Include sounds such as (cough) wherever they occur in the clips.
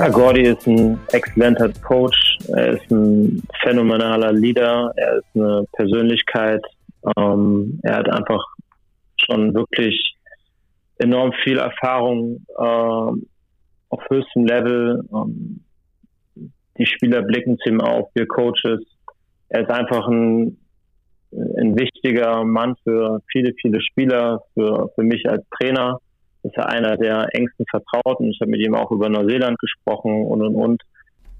Ja, Gordy ist ein exzellenter Coach, er ist ein phänomenaler Leader, er ist eine Persönlichkeit, ähm, er hat einfach schon wirklich enorm viel Erfahrung äh, auf höchstem Level. Ähm, die Spieler blicken zu ihm auf, wir Coaches. Er ist einfach ein, ein wichtiger Mann für viele, viele Spieler, für, für mich als Trainer. Ist er einer der engsten Vertrauten. Ich habe mit ihm auch über Neuseeland gesprochen und und und.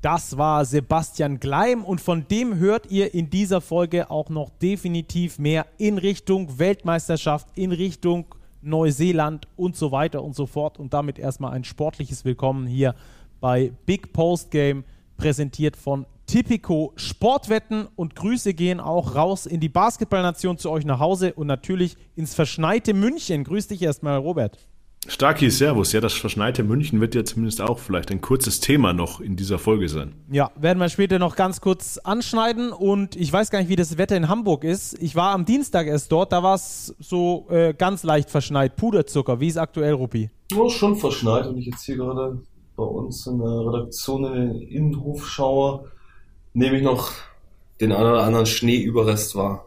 Das war Sebastian Gleim und von dem hört ihr in dieser Folge auch noch definitiv mehr in Richtung Weltmeisterschaft, in Richtung Neuseeland und so weiter und so fort. Und damit erstmal ein sportliches Willkommen hier bei Big Post Game, präsentiert von Tipico Sportwetten. Und Grüße gehen auch raus in die Basketballnation zu euch nach Hause und natürlich ins verschneite München. Grüß dich erstmal, Robert. Starki, Servus. Ja, das verschneite München wird ja zumindest auch vielleicht ein kurzes Thema noch in dieser Folge sein. Ja, werden wir später noch ganz kurz anschneiden. Und ich weiß gar nicht, wie das Wetter in Hamburg ist. Ich war am Dienstag erst dort, da war es so äh, ganz leicht verschneit. Puderzucker. Wie ist aktuell, Rupi? Ja, schon verschneit. Und ich jetzt hier gerade bei uns in der Redaktion in den Innenhof schaue, nehme ich noch den einen oder anderen Schneeüberrest wahr.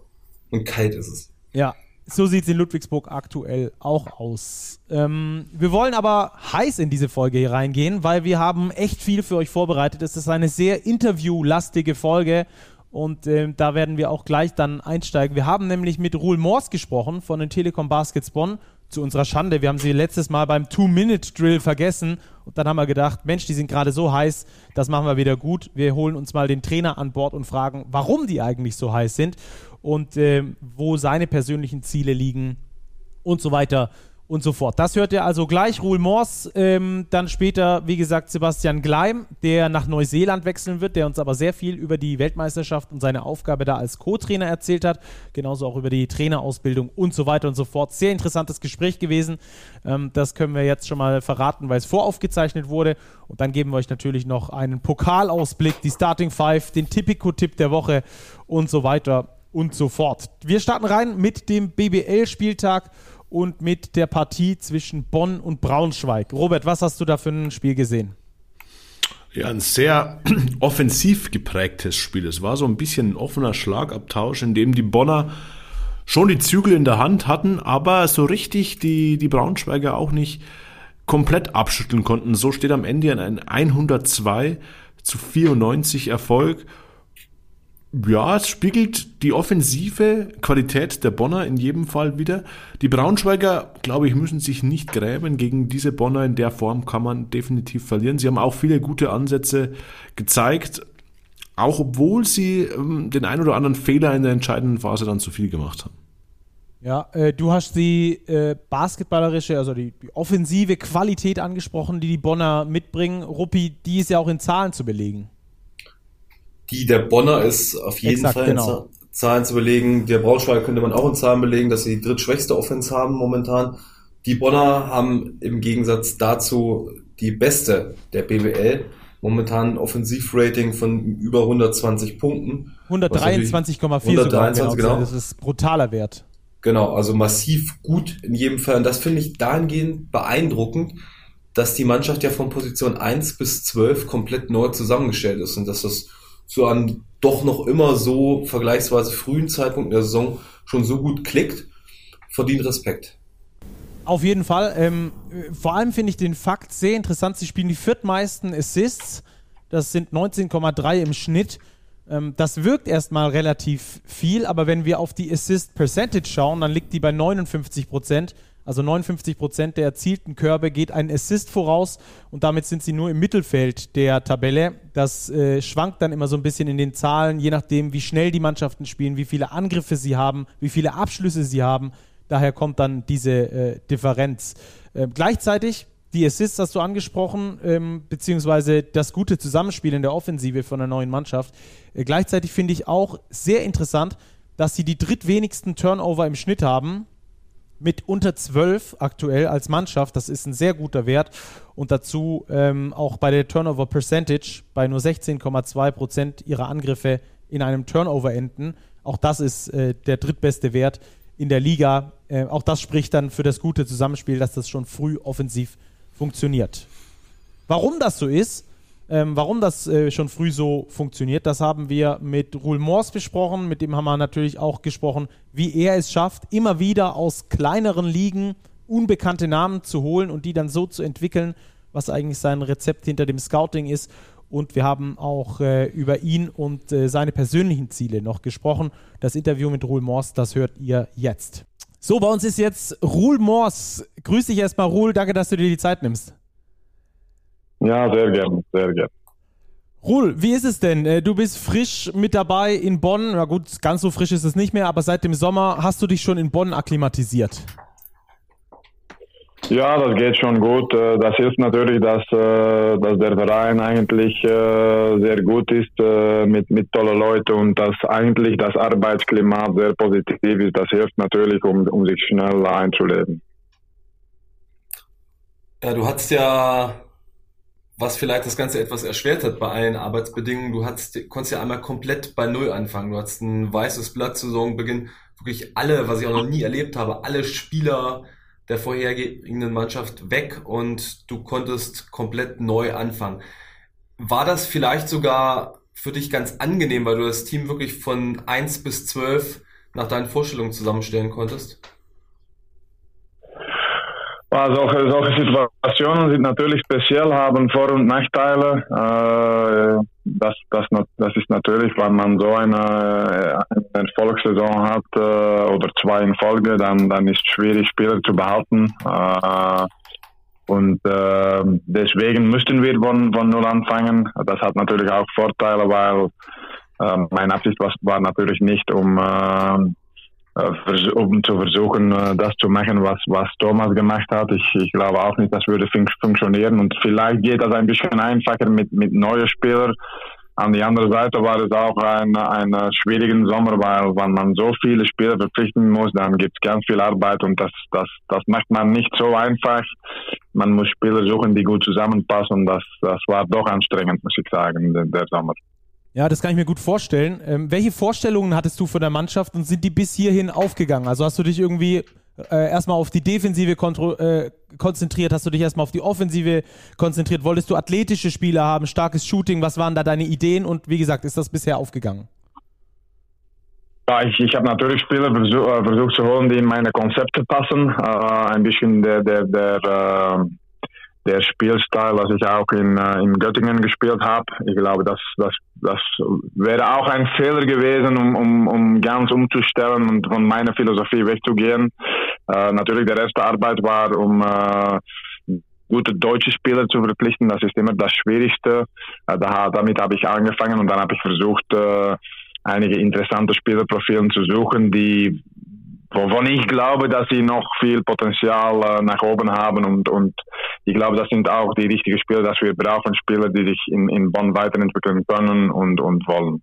Und kalt ist es. Ja, so sieht es in Ludwigsburg aktuell auch aus. Ähm, wir wollen aber heiß in diese Folge hier reingehen, weil wir haben echt viel für euch vorbereitet. Es ist eine sehr interviewlastige Folge und äh, da werden wir auch gleich dann einsteigen. Wir haben nämlich mit Ruhl Mors gesprochen von den Telekom Baskets Bonn. Zu unserer Schande, wir haben sie letztes Mal beim Two-Minute-Drill vergessen und dann haben wir gedacht, Mensch, die sind gerade so heiß, das machen wir wieder gut. Wir holen uns mal den Trainer an Bord und fragen, warum die eigentlich so heiß sind und äh, wo seine persönlichen Ziele liegen und so weiter und so fort. Das hört ihr also gleich. Ruhl Mors, ähm, dann später, wie gesagt, Sebastian Gleim, der nach Neuseeland wechseln wird, der uns aber sehr viel über die Weltmeisterschaft und seine Aufgabe da als Co-Trainer erzählt hat. Genauso auch über die Trainerausbildung und so weiter und so fort. Sehr interessantes Gespräch gewesen. Ähm, das können wir jetzt schon mal verraten, weil es voraufgezeichnet wurde. Und dann geben wir euch natürlich noch einen Pokalausblick, die Starting Five, den Tipico-Tipp der Woche und so weiter und so fort. Wir starten rein mit dem BBL-Spieltag und mit der Partie zwischen Bonn und Braunschweig. Robert, was hast du da für ein Spiel gesehen? Ja, ein sehr (clears throat) offensiv geprägtes Spiel. Es war so ein bisschen ein offener Schlagabtausch, in dem die Bonner schon die Zügel in der Hand hatten, aber so richtig die, die Braunschweiger auch nicht komplett abschütteln konnten. So steht am Ende ein 102 zu 94 Erfolg ja, es spiegelt die offensive Qualität der Bonner in jedem Fall wieder. Die Braunschweiger, glaube ich, müssen sich nicht gräben. Gegen diese Bonner in der Form kann man definitiv verlieren. Sie haben auch viele gute Ansätze gezeigt, auch obwohl sie ähm, den ein oder anderen Fehler in der entscheidenden Phase dann zu viel gemacht haben. Ja, äh, du hast die äh, basketballerische, also die, die, offensive Qualität angesprochen, die die Bonner mitbringen. Ruppi, die ist ja auch in Zahlen zu belegen die der Bonner ist auf jeden Exakt, Fall genau. in Zahlen zu belegen. Der Braunschweig könnte man auch in Zahlen belegen, dass sie die drittschwächste Offense haben momentan. Die Bonner haben im Gegensatz dazu die beste der BWL. Momentan ein Offensivrating von über 120 Punkten. 123,4 123, genau. genau. Das ist brutaler Wert. Genau, also massiv gut in jedem Fall. Und das finde ich dahingehend beeindruckend, dass die Mannschaft ja von Position 1 bis 12 komplett neu zusammengestellt ist und dass das zu einem doch noch immer so vergleichsweise frühen Zeitpunkt der Saison schon so gut klickt, verdient Respekt. Auf jeden Fall. Ähm, vor allem finde ich den Fakt sehr interessant. Sie spielen die viertmeisten Assists. Das sind 19,3 im Schnitt. Ähm, das wirkt erstmal relativ viel, aber wenn wir auf die Assist Percentage schauen, dann liegt die bei 59 Prozent. Also 59 Prozent der erzielten Körbe geht ein Assist voraus und damit sind sie nur im Mittelfeld der Tabelle. Das äh, schwankt dann immer so ein bisschen in den Zahlen, je nachdem, wie schnell die Mannschaften spielen, wie viele Angriffe sie haben, wie viele Abschlüsse sie haben. Daher kommt dann diese äh, Differenz. Äh, gleichzeitig die Assists hast du angesprochen, ähm, beziehungsweise das gute Zusammenspiel in der Offensive von der neuen Mannschaft. Äh, gleichzeitig finde ich auch sehr interessant, dass sie die drittwenigsten Turnover im Schnitt haben mit unter 12 aktuell als Mannschaft. Das ist ein sehr guter Wert. Und dazu ähm, auch bei der Turnover Percentage bei nur 16,2 Prozent ihrer Angriffe in einem Turnover enden. Auch das ist äh, der drittbeste Wert in der Liga. Äh, auch das spricht dann für das gute Zusammenspiel, dass das schon früh offensiv funktioniert. Warum das so ist, Ähm, warum das äh, schon früh so funktioniert, das haben wir mit Ruhl Mors besprochen. Mit dem haben wir natürlich auch gesprochen, wie er es schafft, immer wieder aus kleineren Ligen unbekannte Namen zu holen und die dann so zu entwickeln, was eigentlich sein Rezept hinter dem Scouting ist. Und wir haben auch äh, über ihn und äh, seine persönlichen Ziele noch gesprochen. Das Interview mit Ruhl Mors, das hört ihr jetzt. So, bei uns ist jetzt Ruhl Mors. Grüß dich erstmal, Ruhl. Danke, dass du dir die Zeit nimmst. Ja, sehr gern, sehr gern. Ruhl, wie ist es denn? Äh, du bist frisch mit dabei in Bonn. Na gut, ganz so frisch ist es nicht mehr, aber seit dem Sommer hast du dich schon in Bonn akklimatisiert. Ja, das geht schon gut. Äh, das hilft natürlich, dass, äh, dass der Verein eigentlich sehr gut ist mit, mit tollen Leuten und dass eigentlich das Arbeitsklima sehr positiv ist. Das hilft natürlich, um, um sich schnell einzuleben. Ja, du hast ja was vielleicht das Ganze etwas erschwert hat bei allen Arbeitsbedingungen. Du hattest, konntest ja einmal komplett bei Null anfangen. Du hattest ein weißes Blatt Saisonbeginn. Wirklich alle, was ich auch noch nie erlebt habe, alle Spieler der vorhergehenden Mannschaft weg und du konntest komplett neu anfangen. War das vielleicht sogar für dich ganz angenehm, weil du das Team wirklich von eins bis zwölf nach deinen Vorstellungen zusammenstellen konntest? Solche, solche Situationen sind natürlich speziell, haben Vor- und Nachteile. Äh, das, das, das ist natürlich, wenn man so eine, eine Erfolgssaison hat äh, oder zwei in Folge, dann, dann ist es schwierig, Spieler zu behalten. Äh, und äh, deswegen müssten wir von, von Null anfangen. Das hat natürlich auch Vorteile, weil äh, meine Absicht war, war natürlich nicht, um äh, äh, um zu versuchen, das zu machen, was, was Thomas gemacht hat. Ich, ich glaube auch nicht, das würde fun funktionieren. Und vielleicht geht das ein bisschen einfacher mit, mit neuen Spielern. An die andere Seite war es auch ein, ein schwieriger Sommer, weil wenn man so viele Spieler verpflichten muss, dann gibt es ganz viel Arbeit und das, das, das macht man nicht so einfach. Man muss Spieler suchen, die gut zusammenpassen das, das war doch anstrengend, muss ich sagen, der, der Sommer. Ja, das kann ich mir gut vorstellen. Ähm, welche Vorstellungen hattest du von der Mannschaft und sind die bis hierhin aufgegangen? Also hast du dich irgendwie äh, erstmal auf die Defensive äh, konzentriert? Hast du dich erstmal auf die Offensive konzentriert? Wolltest du athletische Spieler haben, starkes Shooting? Was waren da deine Ideen? Und wie gesagt, ist das bisher aufgegangen? Ja, ich, ich habe natürlich Spieler versuch, äh, versucht zu holen, die in meine Konzepte passen. Äh, ein bisschen der, der, der äh, der Spielstil, was ich auch in, äh, in Göttingen gespielt habe. Ich glaube, das, das, das wäre auch ein Fehler gewesen, um, um, um ganz umzustellen und von meiner Philosophie wegzugehen. Äh, natürlich, der erste Arbeit war, um äh, gute deutsche Spieler zu verpflichten. Das ist immer das Schwierigste. Äh, da, damit habe ich angefangen und dann habe ich versucht, äh, einige interessante Spielerprofilen zu suchen, die wovon ich glaube, dass sie noch viel Potenzial äh, nach oben haben und, und ich glaube, das sind auch die richtigen Spieler, dass wir brauchen Spieler, die sich in, in Bonn weiterentwickeln können und, und wollen.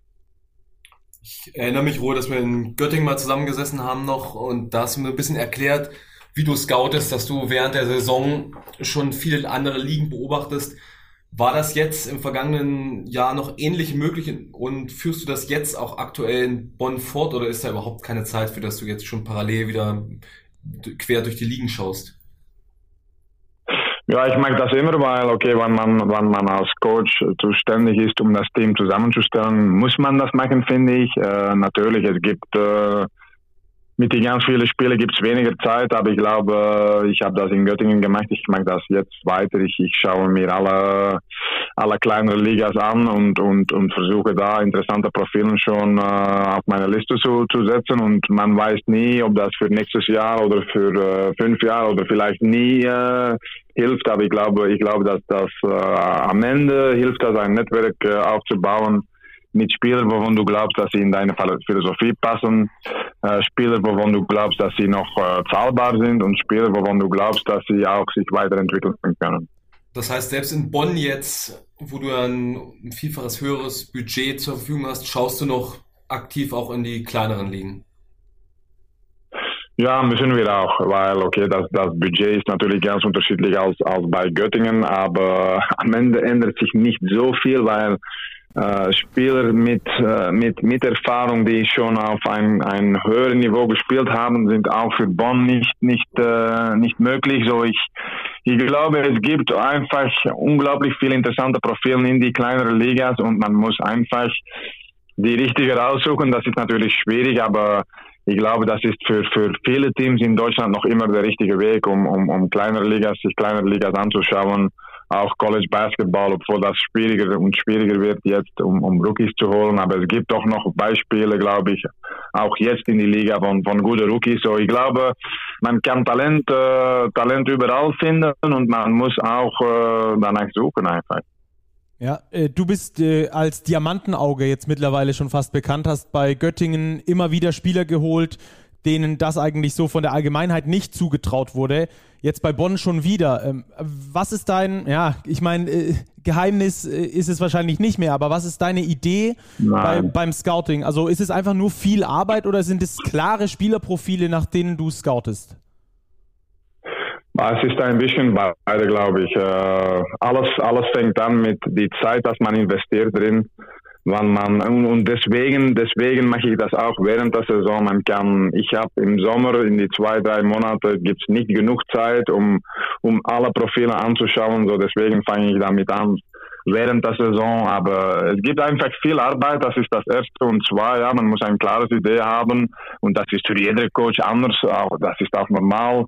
Ich erinnere mich wohl, dass wir in Göttingen mal zusammengesessen haben noch und da hast du mir ein bisschen erklärt, wie du scoutest, dass du während der Saison schon viele andere Ligen beobachtest. War das jetzt im vergangenen Jahr noch ähnlich möglich und führst du das jetzt auch aktuell in Bonn fort oder ist da überhaupt keine Zeit für, dass du jetzt schon parallel wieder quer durch die Ligen schaust? Ja, ich mag das immer, weil, okay, wenn man, wenn man als Coach zuständig ist, um das Team zusammenzustellen, muss man das machen, finde ich. Äh, natürlich, es gibt äh, mit den ganz vielen Spielen gibt es weniger Zeit, aber ich glaube, ich habe das in Göttingen gemacht. Ich mache das jetzt weiter. Ich, ich schaue mir alle, alle kleineren Ligas an und, und, und versuche da interessante Profile schon äh, auf meine Liste zu, zu setzen. Und man weiß nie, ob das für nächstes Jahr oder für äh, fünf Jahre oder vielleicht nie äh, hilft. Aber ich glaube, ich glaube, dass das äh, am Ende hilft, das ein Netzwerk äh, aufzubauen mit Spielern, wovon du glaubst, dass sie in deine Philosophie passen, äh, Spieler, wovon du glaubst, dass sie noch äh, zahlbar sind und Spieler, wovon du glaubst, dass sie auch sich weiterentwickeln können. Das heißt, selbst in Bonn jetzt, wo du ein vielfaches höheres Budget zur Verfügung hast, schaust du noch aktiv auch in die kleineren Ligen? Ja, müssen wir auch, weil okay, das, das Budget ist natürlich ganz unterschiedlich als, als bei Göttingen, aber am Ende ändert sich nicht so viel, weil äh, Spieler mit, äh, mit, mit Erfahrung, die schon auf ein, ein höheren Niveau gespielt haben, sind auch für Bonn nicht, nicht, äh, nicht möglich. So ich, ich glaube, es gibt einfach unglaublich viele interessante Profile in die kleineren Ligas und man muss einfach die richtige raussuchen. Das ist natürlich schwierig, aber ich glaube, das ist für, für viele Teams in Deutschland noch immer der richtige Weg, um, um, um kleinere Ligas, sich kleinere Ligas anzuschauen. Auch College Basketball, obwohl das schwieriger und schwieriger wird jetzt, um, um Rookies zu holen. Aber es gibt doch noch Beispiele, glaube ich, auch jetzt in die Liga von, von guten Rookies. So, ich glaube, man kann Talent, äh, Talent überall finden und man muss auch äh, danach suchen einfach. Ja, äh, du bist äh, als Diamantenauge jetzt mittlerweile schon fast bekannt, hast bei Göttingen immer wieder Spieler geholt, denen das eigentlich so von der Allgemeinheit nicht zugetraut wurde. Jetzt bei Bonn schon wieder. Ähm, was ist dein, ja, ich meine, äh, Geheimnis äh, ist es wahrscheinlich nicht mehr, aber was ist deine Idee bei, beim Scouting? Also ist es einfach nur viel Arbeit oder sind es klare Spielerprofile, nach denen du scoutest? Es ist ein bisschen beide, glaube ich. Äh, alles, alles fängt an mit der Zeit, dass man investiert drin. Wann man, und deswegen, deswegen mache ich das auch während der Saison. Man kann, ich habe im Sommer, in die zwei, drei Monate, gibt es nicht genug Zeit, um, um alle Profile anzuschauen. So deswegen fange ich damit an während der Saison. Aber es gibt einfach viel Arbeit. Das ist das Erste. Und zwei, ja, man muss eine klare Idee haben. Und das ist für jeden Coach anders. Auch, das ist auch normal.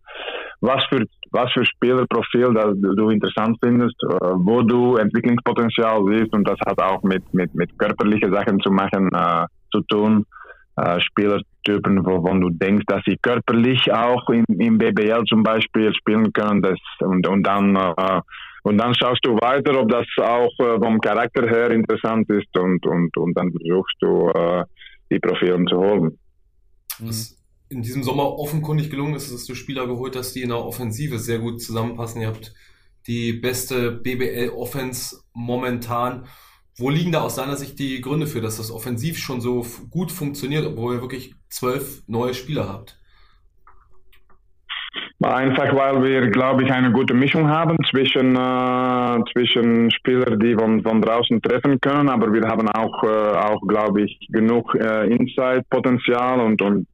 Was für, was für Spielerprofil das du interessant findest, äh, wo du Entwicklungspotenzial siehst. Und das hat auch mit, mit, mit körperlichen Sachen zu machen, äh, zu tun. Äh, Spielertypen, wovon du denkst, dass sie körperlich auch im, im BBL zum Beispiel spielen können. Das, und, und dann äh, und dann schaust du weiter, ob das auch äh, vom Charakter her interessant ist und, und, und dann versuchst du, äh, die Profile zu holen. Was in diesem Sommer offenkundig gelungen ist, dass du Spieler geholt hast, die in der Offensive sehr gut zusammenpassen. Ihr habt die beste BBL-Offense momentan. Wo liegen da aus deiner Sicht die Gründe für, dass das offensiv schon so gut funktioniert, obwohl ihr wirklich zwölf neue Spieler habt? Einfach weil wir, glaube ich, eine gute Mischung haben zwischen, äh, zwischen Spielern, die von, von draußen treffen können, aber wir haben auch, äh, auch glaube ich, genug äh, Inside-Potenzial und, und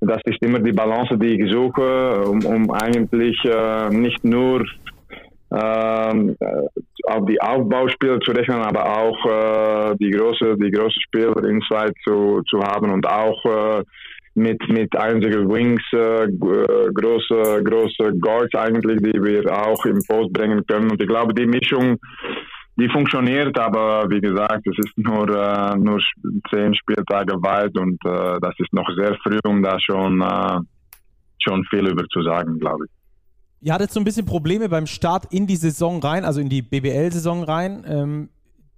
das ist immer die Balance, die ich suche, um, um eigentlich äh, nicht nur ähm, äh, auf die Aufbauspieler zu rechnen, aber auch äh, die große, die große Spieler Inside zu, zu haben und auch äh, mit, mit einzigen Wings, äh, äh, große, große Guards eigentlich, die wir auch im Post bringen können. Und ich glaube, die Mischung, die funktioniert, aber wie gesagt, es ist nur, äh, nur zehn Spieltage weit und äh, das ist noch sehr früh, um da schon, äh, schon viel über zu sagen, glaube ich. Ihr hattet so ein bisschen Probleme beim Start in die Saison rein, also in die BBL-Saison rein. Ähm,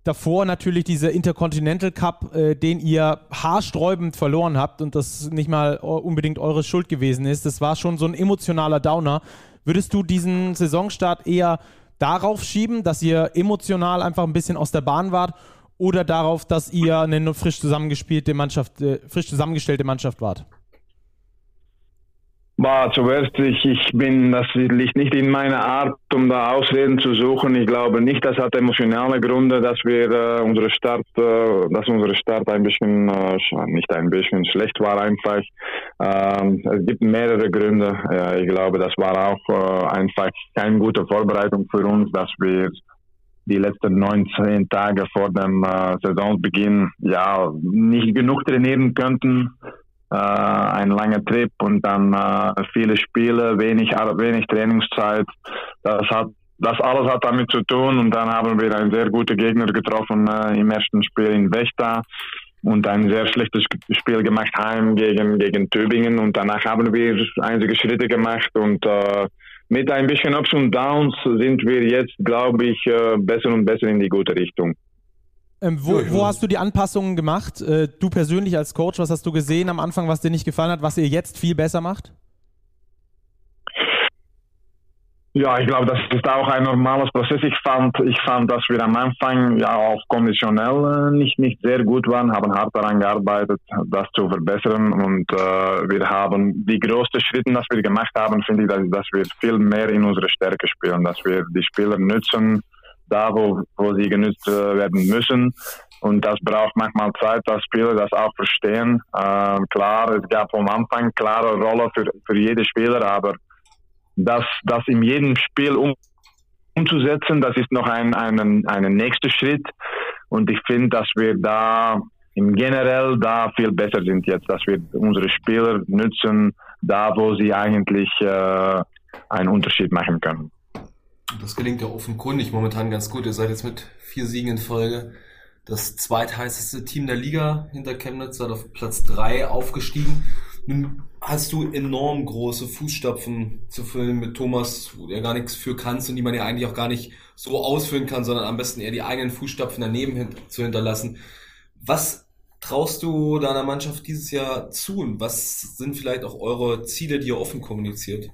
davor natürlich dieser Intercontinental Cup, äh, den ihr haarsträubend verloren habt und das nicht mal unbedingt eure Schuld gewesen ist. Das war schon so ein emotionaler Downer. Würdest du diesen Saisonstart eher darauf schieben, dass ihr emotional einfach ein bisschen aus der Bahn wart oder darauf, dass ihr eine frisch zusammengespielte Mannschaft, äh, frisch zusammengestellte Mannschaft wart? Bah, zuerst, ich, ich bin, das liegt nicht in meiner Art, um da Ausreden zu suchen. Ich glaube nicht, das hat emotionale Gründe, dass wir äh, unsere Start, äh, dass unsere Start ein bisschen, äh, nicht ein bisschen schlecht war einfach. Ähm, es gibt mehrere Gründe. Ja, ich glaube, das war auch äh, einfach keine gute Vorbereitung für uns, dass wir die letzten 19 Tage vor dem äh, Saisonbeginn ja nicht genug trainieren könnten äh, ein langer Trip und dann äh, viele Spiele, wenig, wenig Trainingszeit. Das hat das alles hat damit zu tun und dann haben wir einen sehr guten Gegner getroffen äh, im ersten Spiel in Vechta und ein sehr schlechtes Spiel gemacht heim gegen, gegen Tübingen und danach haben wir einige Schritte gemacht und äh, mit ein bisschen Ups und Downs sind wir jetzt, glaube ich, äh, besser und besser in die gute Richtung. Ähm, wo, wo, hast du die Anpassungen gemacht? Äh, du persönlich als Coach, was hast du gesehen am Anfang, was dir nicht gefallen hat, was ihr jetzt viel besser macht? Ja, ich glaube, das ist auch ein normales Prozess. Ich fand, ich fand, dass wir am Anfang ja auch konditionell äh, nicht, nicht sehr gut waren, haben hart daran gearbeitet, das zu verbessern und äh, wir haben die größten Schritte, die wir gemacht haben, finde ich, dass, dass wir viel mehr in unsere Stärke spielen, dass wir die Spieler nützen, da, wo, wo sie genutzt äh, werden müssen. Und das braucht manchmal Zeit, dass Spieler das auch verstehen. Äh, klar, es gab am Anfang klare Rolle für, für jeden Spieler, aber das, das in jedem Spiel um, umzusetzen, das ist noch ein, ein, ein nächster Schritt. Und ich finde, dass wir da im generell da viel besser sind jetzt, dass wir unsere Spieler nutzen, da wo sie eigentlich äh, einen Unterschied machen können. Das gelingt ja offenkundig momentan ganz gut. Ihr seid jetzt mit vier Siegen in Folge das zweitheißeste Team der Liga hinter Chemnitz, seid auf Platz drei aufgestiegen. Nun hast du enorm große Fußstapfen zu füllen mit Thomas, wo du ja gar nichts für kannst und die man ja eigentlich auch gar nicht so ausfüllen kann, sondern am besten eher die eigenen Fußstapfen daneben hin zu hinterlassen. Was traust du deiner Mannschaft dieses Jahr zu und was sind vielleicht auch eure Ziele, die ihr offen kommuniziert?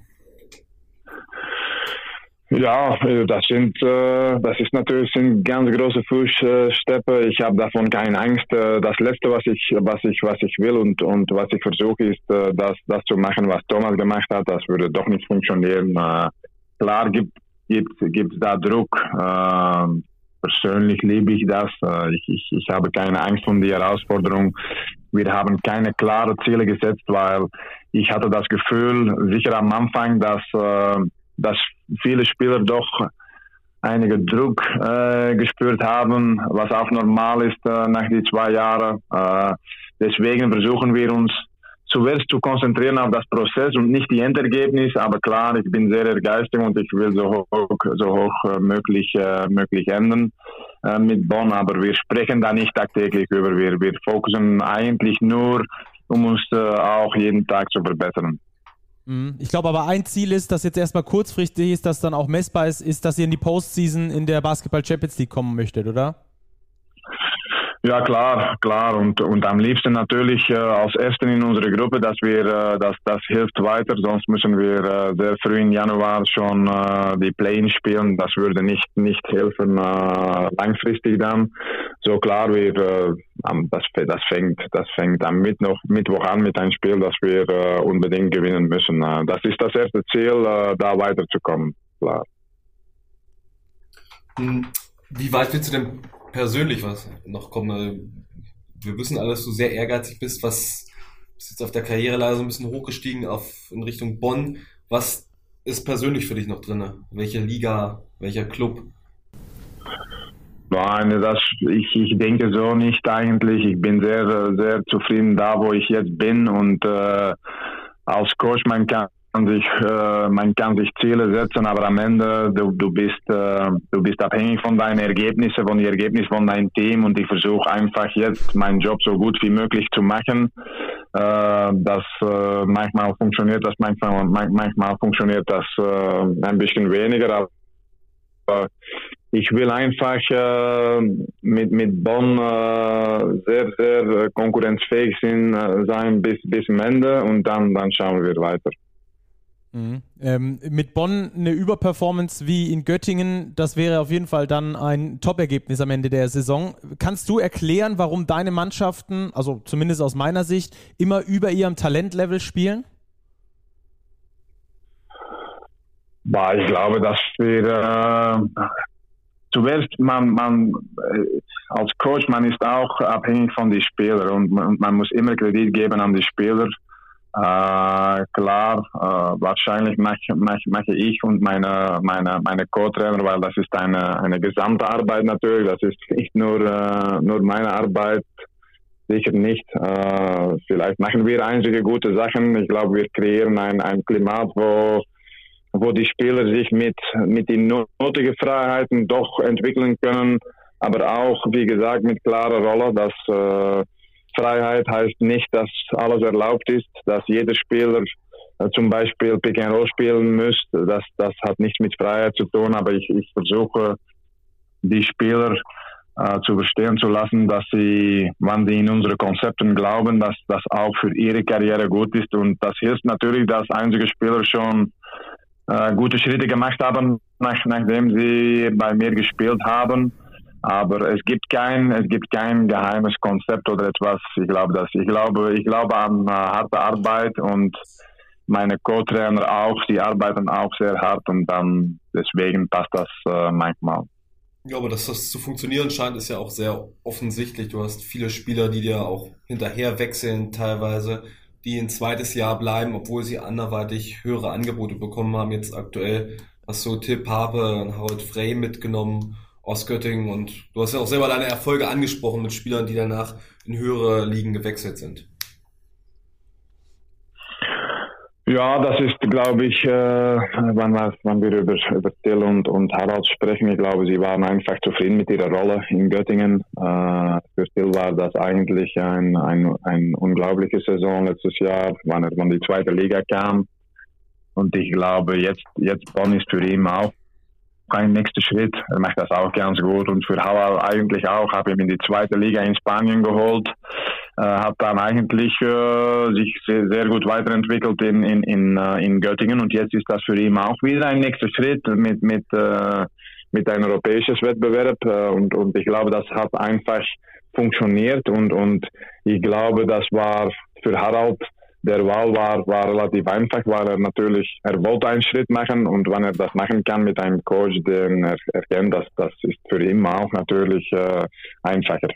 Ja, äh, das sind, äh, das ist natürlich sind ganz große Fußstapfen. Ich habe davon keine Angst. Äh, das Letzte, was ich, was ich, was ich will und und was ich versuche, ist, das, das zu machen, was Thomas gemacht hat. Das würde doch nicht funktionieren. Klar gibt gibt gibt da Druck. Persönlich liebe ich das. Ich, ich, ich habe keine Angst vor die Herausforderung. Wir haben keine klaren Ziele gesetzt, weil ich hatte das Gefühl, sicher am Anfang, dass dass viele Spieler doch einige Druck äh, gespürt haben, was auch normal ist äh, nach die zwei Jahren. Äh, deswegen versuchen wir uns zuerst zu konzentrieren auf das Prozess und nicht die Endergebnis. Aber klar, ich bin sehr ehrgeizig und ich will so hoch, so hoch äh, möglich, äh, möglich enden äh, mit Bonn. Aber wir sprechen da nicht tagtäglich über. Wir, wir fokussen eigentlich nur, um uns auch jeden Tag zu verbessern. Mhm. Ich glaube aber ein Ziel ist, das jetzt erstmal kurzfristig ist, das dann auch messbar ist, ist, dass ihr in die Postseason in der Basketball Champions League kommen möchtet, oder? Ja, klar, klar. Und, und am liebsten natürlich äh, als Ersten in unserer Gruppe, dass wir, äh, das, das hilft weiter. Sonst müssen wir äh, sehr früh im Januar schon äh, die Play-in spielen. Das würde nicht, nicht helfen äh, langfristig dann. So klar, wir, äh, das, das fängt, das fängt am Mittwoch, Mittwoch an mit einem Spiel, das wir äh, unbedingt gewinnen müssen. Äh, das ist das erste Ziel, äh, da weiterzukommen, klar. Hm, wie weit willst du denn persönlich was noch kommen. Also, wir wissen alle, dass du sehr ehrgeizig bist, was bist jetzt auf der Karriere leider so ein bisschen hochgestiegen auf, in Richtung Bonn. Was ist persönlich für dich noch drin? Welche Liga, welcher Club? Nein, das, ich, ich denke so nicht eigentlich. Ich bin sehr, sehr zufrieden da, wo ich jetzt bin und äh, als Coach, man kann sich, äh, man kann sich Ziele setzen, aber am Ende du, du bist äh, du bist abhängig von deinen Ergebnissen, von den Ergebnissen von deinem Team und ich versuche einfach jetzt meinen Job so gut wie möglich zu machen. Äh, das äh, manchmal funktioniert das, manchmal manchmal funktioniert das äh, ein bisschen weniger. Aber ich will einfach äh, mit mit Bonn sehr sehr konkurrenzfähig sein bis bis zum Ende und dann dann schauen wir weiter. Mhm. Ähm, mit Bonn eine Überperformance wie in Göttingen, das wäre auf jeden Fall dann ein Top-Ergebnis am Ende der Saison. Kannst du erklären, warum deine Mannschaften, also zumindest aus meiner Sicht, immer über ihrem Talentlevel spielen? Bah, ich glaube, dass wir äh, zuerst man, man äh, als Coach, man ist auch abhängig von den Spielern und man, man muss immer Kredit geben an die Spieler äh, klar, äh, wahrscheinlich mache mach, mach ich und meine, meine, meine Co-Trainer, weil das ist eine, eine gesamte Arbeit natürlich, das ist nicht nur, äh, nur meine Arbeit, sicher nicht. Äh, vielleicht machen wir einzige gute Sachen. Ich glaube, wir kreieren ein, ein Klimat, wo, wo die Spieler sich mit, mit den nötigen Freiheiten doch entwickeln können, aber auch, wie gesagt, mit klarer Rolle, dass äh, Freiheit heißt nicht, dass alles erlaubt ist, dass jeder Spieler äh, zum Beispiel Pick and Roll spielen muss. Das, das hat nichts mit Freiheit zu tun, aber ich, ich versuche, die Spieler äh, zu verstehen zu lassen, dass sie, wenn sie in unsere Konzepte glauben, dass das auch für ihre Karriere gut ist. Und das hilft natürlich, dass einige Spieler schon äh, gute Schritte gemacht haben, nach, nachdem sie bei mir gespielt haben. Aber es gibt kein, es gibt kein geheimes Konzept oder etwas. Ich glaube, dass ich glaube, ich glaube an äh, harte Arbeit und meine Co-Trainer auch. Die arbeiten auch sehr hart und dann deswegen passt das äh, manchmal. Ja, aber dass das zu funktionieren scheint, ist ja auch sehr offensichtlich. Du hast viele Spieler, die dir auch hinterher wechseln teilweise, die ein zweites Jahr bleiben, obwohl sie anderweitig höhere Angebote bekommen haben. Jetzt aktuell hast du Tipp Harpe und Harold Frey mitgenommen aus Göttingen und du hast ja auch selber deine Erfolge angesprochen mit Spielern, die danach in höhere Ligen gewechselt sind. Ja, das ist, glaube ich, äh, wenn, wir, wenn wir über, über Till und, und Harald sprechen, ich glaube, sie waren einfach zufrieden mit ihrer Rolle in Göttingen. Äh, für Till war das eigentlich ein, ein, ein unglaubliche Saison letztes Jahr, wann er von die zweite Liga kam. Und ich glaube, jetzt, jetzt Bonn ist für ihn auch ein nächster Schritt. Er macht das auch ganz gut. Und für Hauer eigentlich auch. Habe ihn in die zweite Liga in Spanien geholt. Äh, hat dann eigentlich äh, sich sehr, sehr, gut weiterentwickelt in, in, in, äh, in Göttingen. Und jetzt ist das für ihn auch wieder ein nächster Schritt mit, mit, äh, mit einem europäischen Wettbewerb. Äh, und, und ich glaube, das hat einfach funktioniert. Und, und ich glaube, das war für Harald der Wahl war, war relativ einfach, weil er natürlich, er wollte einen Schritt machen und wenn er das machen kann mit einem Coach, den er erkennt, das, das ist für ihn auch natürlich äh, einfacher.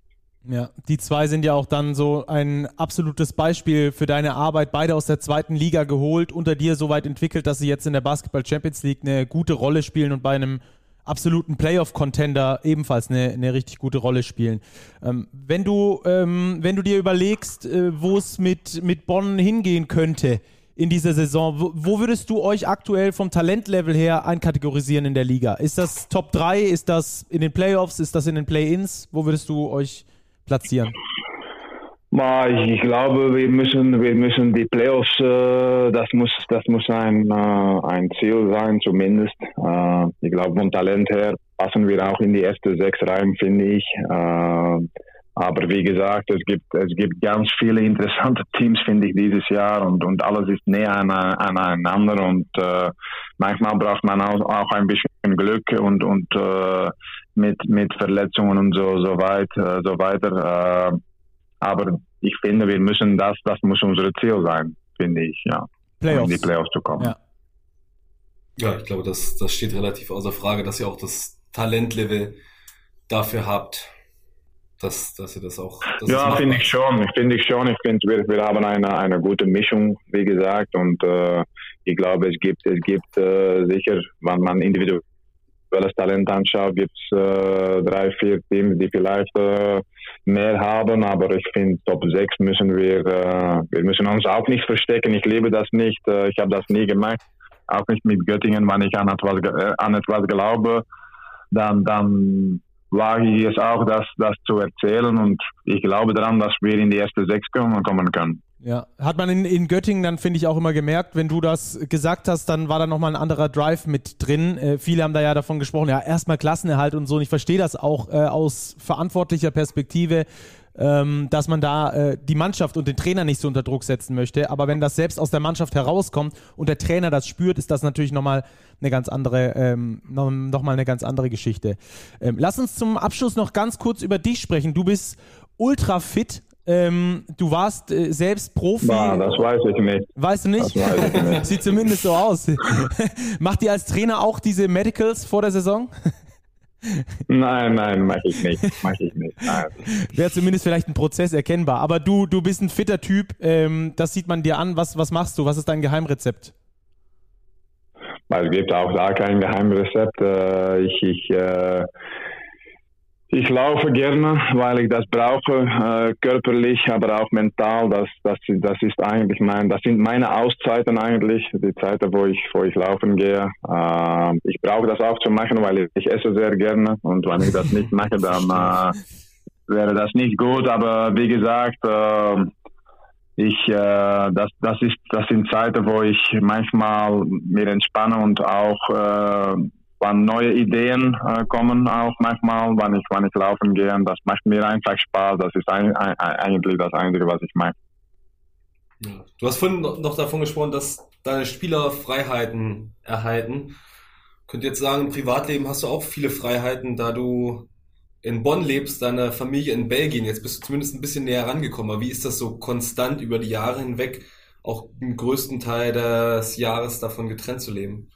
Ja, die zwei sind ja auch dann so ein absolutes Beispiel für deine Arbeit. Beide aus der zweiten Liga geholt, unter dir so weit entwickelt, dass sie jetzt in der Basketball Champions League eine gute Rolle spielen und bei einem absoluten Playoff-Contender ebenfalls eine, eine richtig gute Rolle spielen. Ähm, wenn, du, ähm, wenn du dir überlegst, äh, wo es mit, mit Bonn hingehen könnte in dieser Saison, wo, wo, würdest du euch aktuell vom Talentlevel her einkategorisieren in der Liga? Ist das Top 3? Ist das in den Playoffs? Ist das in den Play-Ins? Wo würdest du euch platzieren? Ich glaube, wir müssen, wir müssen die Playoffs, äh, das muss, das muss ein, äh, ein Ziel sein, zumindest. Äh, ich glaube, von Talent her passen wir auch in die erste sechs rein, finde ich. aber wie gesagt, es gibt, es gibt ganz viele interessante (laughs) Teams, finde ich, dieses Jahr und, und alles ist näher an, aneinander und manchmal braucht man auch, auch ein bisschen Glück und, und mit, mit Verletzungen und so, so weit, so weiter aber ich finde, wir müssen das, das muss unser Ziel sein, finde ich, ja. Playoffs. Um in die Playoffs zu kommen. Ja. ja, ich glaube, das, das steht relativ außer Frage, dass ihr auch das Talentlevel dafür habt, dass, dass ihr das auch. ja, finde ich schon. Ich finde ich schon. Ich finde, wir, wir haben eine, eine gute Mischung, wie gesagt, und äh, ich glaube, es gibt, es gibt äh, sicher, wenn man individuelles Talent anschaut, gibt es äh, drei, vier Teams, die vielleicht äh, mehr haben, aber ich finde, Top 6 müssen wir, äh, wir müssen uns auch nicht verstecken. Ich liebe das nicht, äh, ich habe das nie gemacht, auch nicht mit Göttingen, wenn ich an etwas, äh, an etwas glaube, dann, dann wage ich es auch, das, das zu erzählen und ich glaube daran, dass wir in die erste Sechs kommen, kommen können. Ja, hat man in, in Göttingen dann, finde ich, auch immer gemerkt, wenn du das gesagt hast, dann war da nochmal ein anderer Drive mit drin. Äh, viele haben da ja davon gesprochen, ja, erstmal Klassenerhalt und so. Und ich verstehe das auch äh, aus verantwortlicher Perspektive, ähm, dass man da äh, die Mannschaft und den Trainer nicht so unter Druck setzen möchte. Aber wenn das selbst aus der Mannschaft herauskommt und der Trainer das spürt, ist das natürlich nochmal eine ganz andere, ähm, noch, eine ganz andere Geschichte. Ähm, lass uns zum Abschluss noch ganz kurz über dich sprechen. Du bist ultra fit, ähm, du warst äh, selbst Profi. Bah, das weiß ich nicht. Weißt du nicht? nicht. (laughs) Sieht zumindest so aus. (laughs) Macht ihr als Trainer auch diese Medicals vor der Saison? (laughs) Nein, nein, mache ich nicht. Mach ich nicht. Wäre zumindest vielleicht ein Prozess erkennbar. Aber du, du bist ein fitter Typ. Ähm, das sieht man dir an. Was, was machst du? Was ist dein Geheimrezept? Es gibt auch da kein Geheimrezept. Äh, ich, ich äh, ich laufe gerne, weil ich das brauche, äh, körperlich, aber auch mental. Das, das, das ist eigentlich mein, das sind meine Auszeiten eigentlich, die Zeiten, wo ich, wo ich laufen gehe. Äh, ich brauche das auch zu machen, weil ich, ich esse sehr gerne und wenn ich das nicht mache, (laughs) dann äh, wäre das nicht gut. Aber wie gesagt, äh, ich, äh, das, das ist, das sind Zeiten, wo ich manchmal mir entspanne und auch äh, wann neue Ideen äh, kommen auch manchmal, wenn ich, wenn ich laufen gehe. Das macht mir einfach Spaß. Das ist ein, ein, eigentlich das Einzige, was ich mag. Ja. Du hast vorhin noch davon gesprochen, dass deine Spieler Freiheiten erhalten. Könnt jetzt sagen, im Privatleben hast du auch viele Freiheiten, da du in Bonn lebst, deine Familie in Belgien. Jetzt bist du zumindest ein bisschen näher rangekommen. Aber wie ist das so konstant über die Jahre hinweg, auch im größten Teil des Jahres davon getrennt zu leben?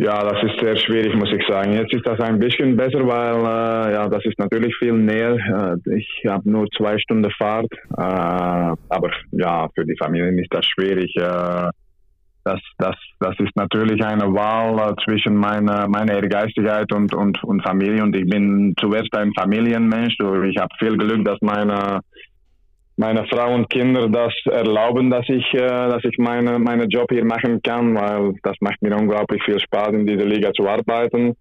Ja, das ist sehr schwierig, muss ich sagen. Jetzt ist das ein bisschen besser, weil äh, ja, das ist natürlich viel näher. Äh, ich habe nur zwei Stunden Fahrt, äh, aber ja, für die Familien ist das schwierig. Äh, das, das, das ist natürlich eine Wahl äh, zwischen meiner, meiner Ehrgeizigkeit und, und, und Familie. Und ich bin zuerst ein Familienmensch. Ich habe viel Glück, dass meine meine Frau und Kinder das erlauben, dass ich, äh, dass ich meine, meine Job hier machen kann, weil das macht mir unglaublich viel Spaß, in dieser Liga zu arbeiten.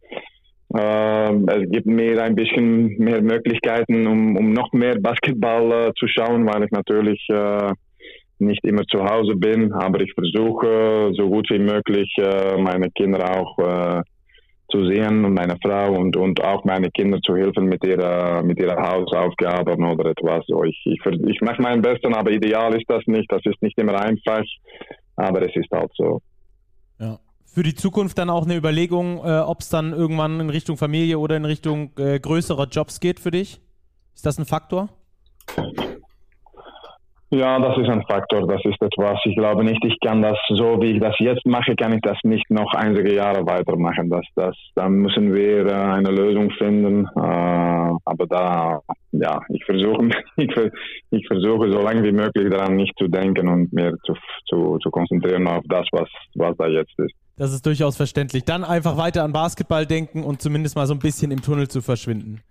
Äh, es gibt mir ein bisschen mehr Möglichkeiten, um, um noch mehr Basketball äh, zu schauen, weil ich natürlich äh, nicht immer zu Hause bin, aber ich versuche so gut wie möglich meine Kinder auch zu sehen und meine Frau und, und auch meine Kinder zu helfen mit ihrer, mit ihrer Hausaufgaben oder etwas. So, ich, ich, ich mache mein Bestes, aber ideal ist das nicht. Das ist nicht immer einfach, aber es ist halt so. Ja. Für die Zukunft dann auch eine Überlegung, äh, ob es dann irgendwann in Richtung Familie oder in Richtung äh, größerer Jobs geht für dich? Ist das ein Faktor? Ja, das ist ein Faktor, das ist etwas. Ich glaube nicht, ich kann das so, wie ich das jetzt mache, kann ich das nicht noch einige Jahre weitermachen. Das, das, da müssen wir äh, eine Lösung finden. Äh, aber da, ja, ich versuche, (laughs) ich, ich versuche so lange wie möglich daran nicht zu denken und mir zu, zu, zu konzentrieren auf das, was, was da jetzt ist. Das ist durchaus verständlich. Dann einfach weiter an Basketball denken und zumindest mal so ein bisschen im Tunnel zu verschwinden.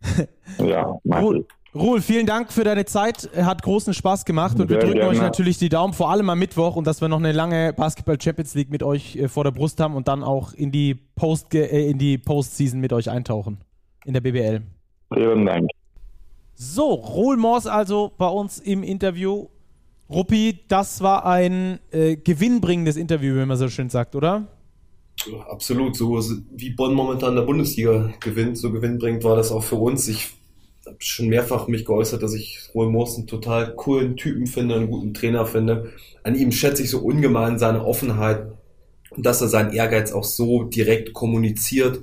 (laughs) ja, mach ich. Ruhl, vielen Dank für deine Zeit. Hat großen Spaß gemacht und Sehr wir drücken gerne. euch natürlich die Daumen, vor allem am Mittwoch und dass wir noch eine lange Basketball Champions League mit euch äh, vor der Brust haben und dann auch in die Post äh, in die Postseason mit euch eintauchen in der BBL. Vielen Dank. So, Ruhl Mors also bei uns im Interview. Ruppi, das war ein äh, gewinnbringendes Interview, wenn man so schön sagt, oder? Absolut, so wie Bonn momentan in der Bundesliga gewinnt, so gewinnbringend war das auch für uns. Ich habe schon mehrfach mich geäußert, dass ich Roy Moos einen total coolen Typen finde, einen guten Trainer finde. An ihm schätze ich so ungemein seine Offenheit und dass er seinen Ehrgeiz auch so direkt kommuniziert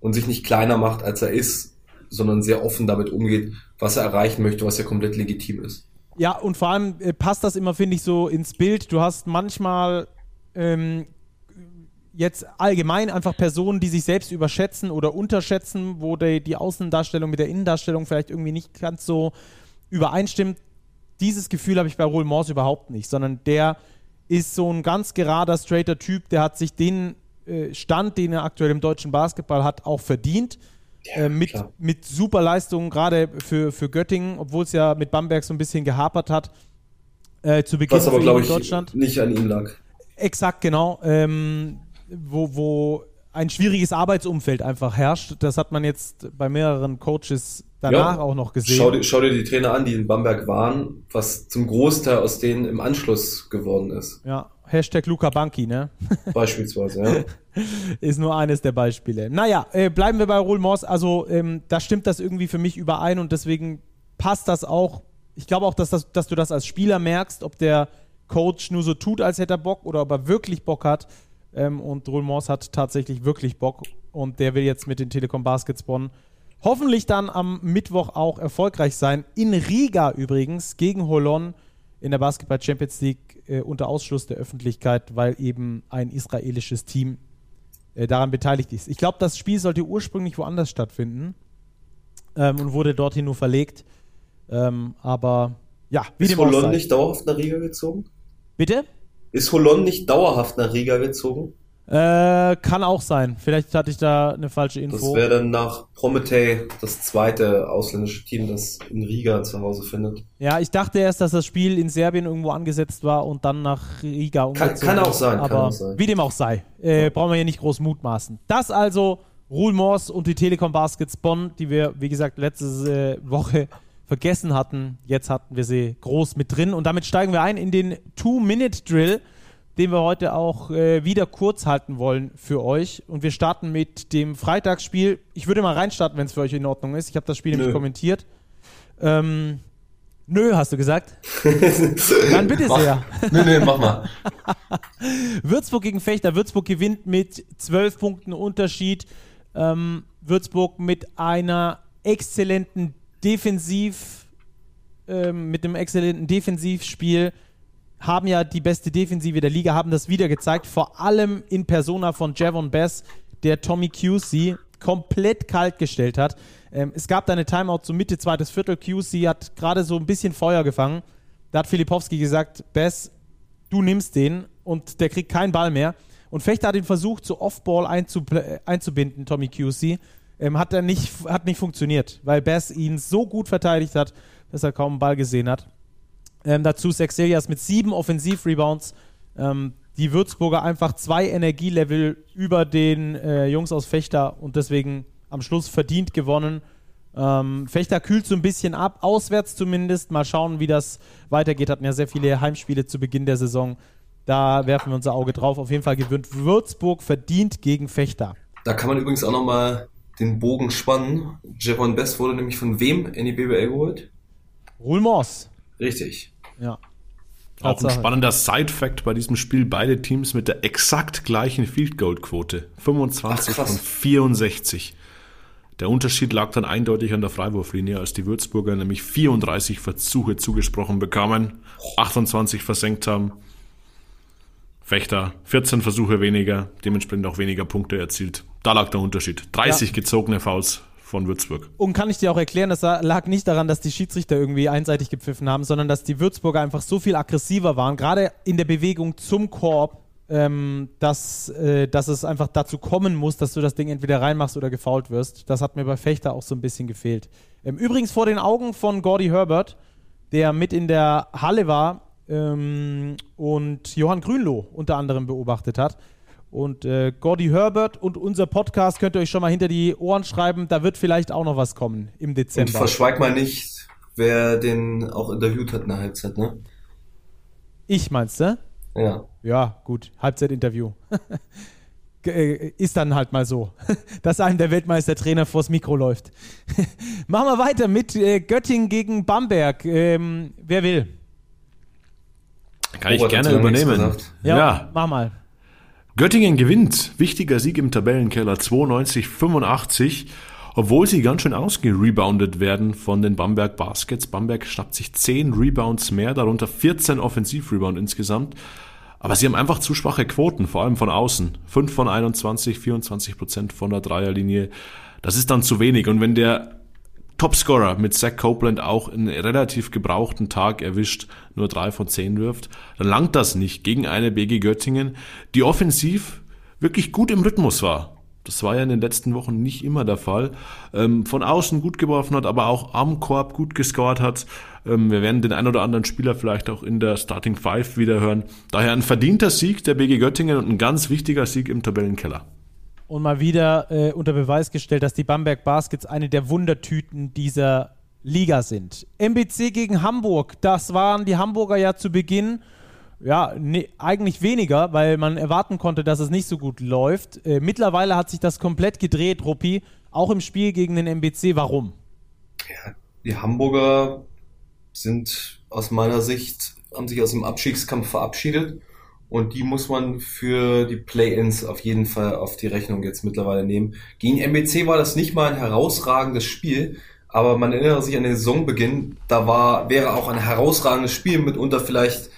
und sich nicht kleiner macht, als er ist, sondern sehr offen damit umgeht, was er erreichen möchte, was ja komplett legitim ist. Ja, und vor allem äh, passt das immer, finde ich, so ins Bild. Du hast manchmal ähm, jetzt allgemein einfach Personen, die sich selbst überschätzen oder unterschätzen, wo die, die Außendarstellung mit der Innendarstellung vielleicht irgendwie nicht ganz so übereinstimmt. Dieses Gefühl habe ich bei Roel Morse überhaupt nicht, sondern der ist so ein ganz gerader, straighter Typ, der hat sich den äh, Stand, den er aktuell im deutschen Basketball hat, auch verdient. Ja, äh, mit, mit super Leistungen, gerade für, für Göttingen, obwohl es ja mit Bamberg so ein bisschen gehapert hat. Äh, zu Beginn Was aber, glaube ich, Deutschland. nicht an ihm lag. Exakt, genau. Ähm, wo, wo ein schwieriges Arbeitsumfeld einfach herrscht. Das hat man jetzt bei mehreren Coaches danach ja. auch noch gesehen. Schau dir, schau dir die Trainer an, die in Bamberg waren, was zum Großteil aus denen im Anschluss geworden ist. Ja, Hashtag Luca Banki, ne? (laughs) Beispielsweise, ja. Ist nur eines der Beispiele. Naja, äh, bleiben wir bei Roel Moss. Also, ähm, da stimmt das irgendwie für mich überein und deswegen passt das auch. Ich glaube auch, dass, das, dass du das als Spieler merkst, ob der Coach nur so tut, als hätte er Bock oder ob er wirklich Bock hat. Ähm, und Roulmans hat tatsächlich wirklich Bock und der will jetzt mit den Telekom Baskets Bonn hoffentlich dann am Mittwoch auch erfolgreich sein. In Riga übrigens gegen Holon in der Basketball Champions League äh, unter Ausschluss der Öffentlichkeit, weil eben ein israelisches Team äh, daran beteiligt ist. Ich glaube, das Spiel sollte ursprünglich woanders stattfinden ähm, und wurde dorthin nur verlegt. Ähm, aber ja, wie ist Holon nicht dauerhaft nach Riga gezogen? Bitte? Ist Holon nicht dauerhaft nach Riga gezogen? Äh, kann auch sein. Vielleicht hatte ich da eine falsche Info. Das wäre dann nach Prometei das zweite ausländische Team, das in Riga zu Hause findet. Ja, ich dachte erst, dass das Spiel in Serbien irgendwo angesetzt war und dann nach Riga umgezogen kann, kann auch sein, aber auch sein. wie dem auch sei, äh, ja. brauchen wir hier nicht groß mutmaßen. Das also Ruhl Mors und die Telekom Baskets Bonn, die wir, wie gesagt, letzte äh, Woche vergessen hatten. Jetzt hatten wir sie groß mit drin und damit steigen wir ein in den Two-Minute-Drill, den wir heute auch äh, wieder kurz halten wollen für euch. Und wir starten mit dem Freitagsspiel. Ich würde mal reinstarten, wenn es für euch in Ordnung ist. Ich habe das Spiel nö. nämlich kommentiert. Ähm, nö, hast du gesagt? (laughs) Dann bitte mach. sehr. Nö, nö, mach mal. (laughs) Würzburg gegen Fechter. Würzburg gewinnt mit zwölf Punkten Unterschied. Ähm, Würzburg mit einer exzellenten defensiv, ähm, mit einem exzellenten Defensivspiel haben ja die beste Defensive der Liga, haben das wieder gezeigt, vor allem in Persona von Javon Bass, der Tommy QC komplett kalt gestellt hat. Ähm, es gab da eine Timeout zur Mitte, zweites Viertel. QC hat gerade so ein bisschen Feuer gefangen. Da hat Filipowski gesagt, Bass, du nimmst den und der kriegt keinen Ball mehr. Und Fechter hat ihn versucht, zu Offball einzub einzubinden, Tommy QC. Ähm, hat er nicht, hat nicht funktioniert, weil Bass ihn so gut verteidigt hat, dass er kaum einen Ball gesehen hat. Ähm, dazu Sexelias mit sieben Offensiv-Rebounds. Ähm, die Würzburger einfach zwei Energielevel über den äh, Jungs aus Fechter und deswegen am Schluss verdient gewonnen. Ähm, Fechter kühlt so ein bisschen ab, auswärts zumindest. Mal schauen, wie das weitergeht. Hatten ja sehr viele Heimspiele zu Beginn der Saison. Da werfen wir unser Auge drauf. Auf jeden Fall gewinnt Würzburg verdient gegen Fechter. Da kann man übrigens auch nochmal den Bogen spannen. Javon Best wurde nämlich von wem in die BBL geholt? Rulmors. Richtig. Ja. Auch ein spannender Side-Fact bei diesem Spiel: beide Teams mit der exakt gleichen Field Goal Quote. 25 Ach, von 64. Der Unterschied lag dann eindeutig an der Freiwurflinie, als die Würzburger nämlich 34 Versuche zugesprochen bekamen, 28 versenkt haben. Fechter 14 Versuche weniger, dementsprechend auch weniger Punkte erzielt. Da lag der Unterschied. 30 ja. gezogene Fouls von Würzburg. Und kann ich dir auch erklären, das lag nicht daran, dass die Schiedsrichter irgendwie einseitig gepfiffen haben, sondern dass die Würzburger einfach so viel aggressiver waren, gerade in der Bewegung zum Korb, ähm, dass, äh, dass es einfach dazu kommen muss, dass du das Ding entweder reinmachst oder gefault wirst. Das hat mir bei Fechter auch so ein bisschen gefehlt. Ähm, übrigens vor den Augen von Gordy Herbert, der mit in der Halle war ähm, und Johann Grünloh unter anderem beobachtet hat. Und äh, Gordy Herbert und unser Podcast könnt ihr euch schon mal hinter die Ohren schreiben. Da wird vielleicht auch noch was kommen im Dezember. Und verschweig mal nicht, wer den auch interviewt hat in der Halbzeit, ne? Ich meinst du? Ja. Ja, gut. Halbzeitinterview. (laughs) Äh, ist dann halt mal so, (laughs) dass einem der Weltmeistertrainer vors Mikro läuft. (laughs) Machen wir weiter mit äh, Göttingen gegen Bamberg. Ähm, wer will? Kann ich gerne übernehmen. Ja, ja, mach mal. Göttingen gewinnt. Wichtiger Sieg im Tabellenkeller 92-85, obwohl sie ganz schön ausgereboundet werden von den Bamberg Baskets. Bamberg schnappt sich 10 Rebounds mehr, darunter 14 Offensivrebound insgesamt. Aber sie haben einfach zu schwache Quoten, vor allem von außen. 5 von 21, 24 Prozent von der Dreierlinie. Das ist dann zu wenig. Und wenn der Topscorer mit Zach Copeland auch einen relativ gebrauchten Tag erwischt, nur drei von zehn wirft, dann langt das nicht gegen eine BG Göttingen, die offensiv wirklich gut im Rhythmus war. Das war ja in den letzten Wochen nicht immer der Fall. Ähm, von außen gut geworfen hat, aber auch am Korb gut gescored hat. Ähm, wir werden den ein oder anderen Spieler vielleicht auch in der Starting Five wieder hören. Daher ein verdienter Sieg der BG Göttingen und ein ganz wichtiger Sieg im Tabellenkeller und mal wieder äh, unter Beweis gestellt, dass die Bamberg Baskets eine der Wundertüten dieser Liga sind. MBC gegen Hamburg, das waren die Hamburger ja zu Beginn. Ja, nee, eigentlich weniger, weil man erwarten konnte, dass es nicht so gut läuft. Äh, mittlerweile hat sich das komplett gedreht, Ruppi, auch im Spiel gegen den MBC. Warum? Ja, die Hamburger sind aus meiner Sicht, haben sich aus dem Abstiegskampf verabschiedet und die muss man für die Play-ins auf jeden Fall auf die Rechnung jetzt mittlerweile nehmen. Gegen MBC war das nicht mal ein herausragendes Spiel, aber man erinnert sich an den Saisonbeginn, da war, wäre auch ein herausragendes Spiel mitunter vielleicht